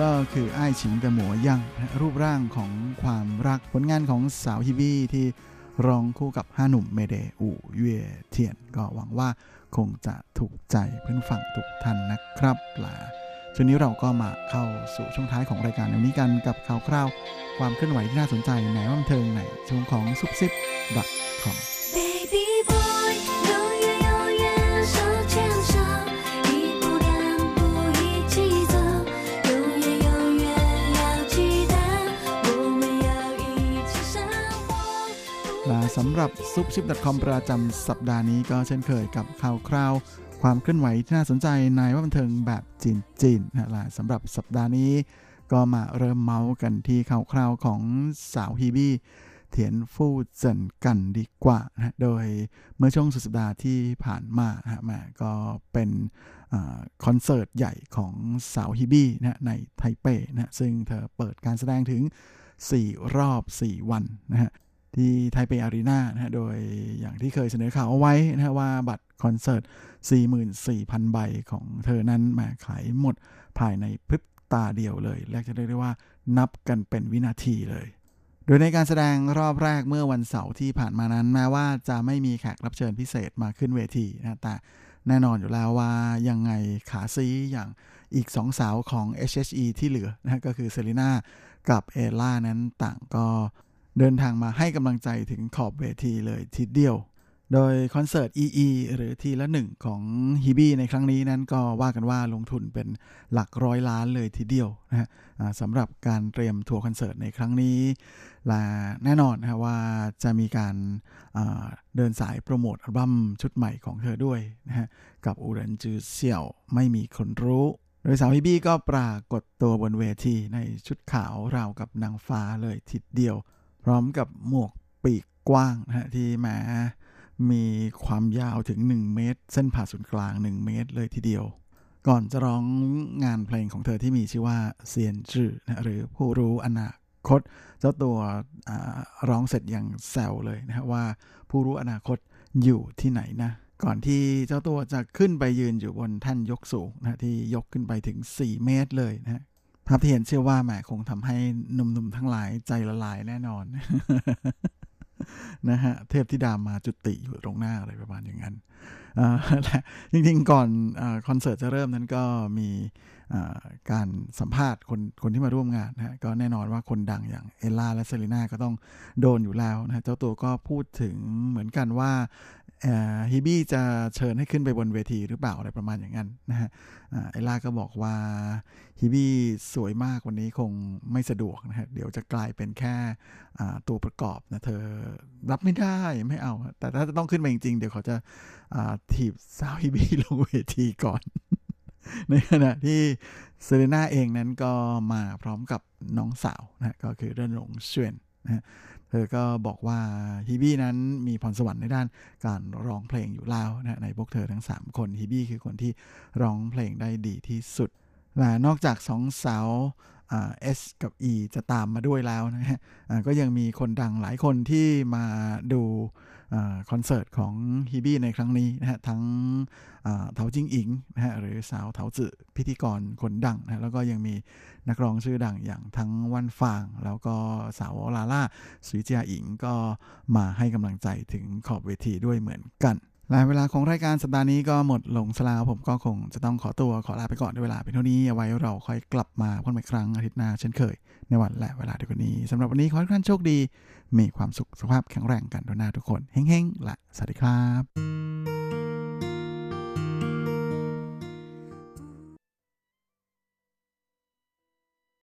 ก็คือไอ้ายฉิงเดหมัวยั่งนะรูปร่างของความรักผลงานของสาวฮิบี้ที่ร้องคู่กับห้าหนุ่มเมเดอู่เย่เทียน ก็หวังว่าคงจะถูกใจเพื่อนฝั่งทุกท่านนะครับลาช่วงนี้เราก็มาเข้าสู่ช่วงท้ายของรายการในวันนี้กันกับข่าวคราว ความเคลื่อนไหวที่น่าสนใจในแวดบันเทิงในช่วงของซุปซิป .com Baby boy，永ำหรับซุปชิป .com ประจำสัปดาห์นี้ก็เช่นเคยกับข่าวคราว ความเคลื่อนไหวที่น่าสนใจในว่าบันเทิงแบบจีนๆนะและสำหรับสัปดาห์นี้ก็มาเริ่มเมาส์กันที่ข่าวคราวของสาวฮีบี้เถียนฟู่เจินกันดีกว่านะโดยเมื่อช่วงสุดสัปดาห์ที่ผ่านมาฮะแม่ก็เป็นอคอนเสิร์ตใหญ่ของสาวฮีบี้นะในไทเปนะซึ่งเธอเปิดการแสดงถึง 4 รอบ 4 วันนะฮะ ที่ไทเปอารีนานะฮะ โดยอย่างที่เคยเสนอข่าวเอาไว้นะฮะว่าบัตรคอนเสิร์ต 44,000 ใบของเธอนั้นแหมาขายหมดภายในพริบตาเดียวเลย และจะเรียกได้ว่านับกันเป็นวินาทีเลย โดยในการแสดงรอบแรกเมื่อวันเสาร์ที่ผ่านมานั้น แม้ว่าจะไม่มีแขกรับเชิญพิเศษมาขึ้นเวทีนะแต่แน่นอนอยู่แล้วว่ายังไงขาซีอย่างอีกสองสาวของ S.H.E ที่เหลือนะฮะก็คือเซลีน่ากับเอล่านั้นต่างก็ เดินทางมาให้กำลังใจถึงขอบเวทีเลยทีเดียว โดยคอนเสิร์ต อีอี หรือทีละหนึ่งของฮิบี้ในครั้งนี้นั้นก็ว่ากันว่าลงทุนเป็นหลักร้อยล้านเลยทีเดียวนะฮะสำหรับการเตรียมทัวร์คอนเสิร์ตในครั้งนี้และแน่นอนนะฮะว่าจะมีการเดินสายโปรโมทอัลบั้มชุดใหม่ของเธอด้วยนะฮะกับอูเรนจือเสี่ยวไม่มีคนรู้โดยสาวฮิบี้ก็ปรากฏตัวบนเวทีในชุดขาวราวกับนางฟ้าเลยทีเดียว พร้อมกับหมวกปีกกว้างนะฮะที่แหมมีความยาวถึง 1 เมตร เส้นผ่าศูนย์กลาง 1 เมตรเลยทีเดียว ก่อนจะร้องงานเพลงของเธอที่มีชื่อว่าเซียนจื้อนะหรือผู้รู้อนาคต เจ้าตัวร้องเสร็จอย่างแซวเลยนะฮะว่าผู้รู้อนาคตอยู่ที่ไหนนะ ก่อนที่เจ้าตัวจะขึ้นไปยืนอยู่บนแท่นยกสูงนะฮะที่ยกขึ้นไปถึง 4 เมตรเลยนะฮะ ภาพที่เห็นเชื่อว่าแหมคงทำให้หนุ่มๆทั้งหลายใจละลายแน่นอน นะฮะ เทพธิดามาจุติอยู่ตรงหน้าอะไรประมาณอย่างนั้นอ่าและจริงๆก่อนอคอนเสิร์ตจะเริ่มนั้นก็มี การสัมภาษณ์คนคนที่มาร่วมงานนะก็แน่นอนว่าคนดังอย่างเอลล่าและเซรีนาก็ต้องโดนอยู่แล้วนะเจ้าตัวก็พูดถึงเหมือนกันว่าฮิบี้จะเชิญให้ขึ้นไปบนเวทีหรือเปล่าอะไรประมาณอย่างนั้นนะฮะเอลล่าก็บอกว่าฮิบี้สวยมากวันนี้คงไม่สะดวกนะฮะเดี๋ยวจะกลายเป็นแค่ตัวประกอบนะเธอรับไม่ได้ไม่เอา แต่ถ้าจะต้องขึ้นมาจริงๆ เดี๋ยวเขาจะถีบสาวฮิบี้ลงเวทีก่อน ในขณะที่เซเรนาเองนั้นก็มาพร้อมกับน้องสาวนะก็คือเรื่อนหลงเชวนนะเธอก็บอกว่าฮิบี้นั้นมีพรสวรรค์ในด้านการร้องเพลงอยู่แล้วนะในพวกเธอทั้ง 3 คนฮิบี้คือคนที่ร้องเพลงได้ดีที่สุดและนอกจากสองสาวเอ่า S กับ E จะตามมาด้วยแล้วนะฮะก็ยังมีคนดังหลายคนที่มาดู คอนเสิร์ตของฮีบี้ในครั้งนี้นะฮะทั้งเถาจิงอิงนะฮะหรือสาวเถาจื่อพิธีกรคนดังนะแล้วก็ยังมีนักร้องชื่อดังอย่างทั้งวันฟาง แล้วก็สาวลาล่าสุยเจียอิงก็มาให้กำลังใจถึงขอบเวทีด้วยเหมือนกันและเวลาของรายการสัปดาห์นี้ก็หมดลงสลาวผมก็คงจะต้องขอตัวขอลาไปก่อนด้วยเวลาเป็นเท่านี้เอาไว้เราค่อยกลับมาพบกันอีกครั้งอาทิตย์หน้าเช่นเคย ในวันและเวลาเดียวกันนี้สำหรับวันนี้ขอให้ทุกท่านโชคดี มีความสุขสุขภาพแข็งแรงกันทุกหน้าทุกคนเฮ้งๆและสวัสดีครับ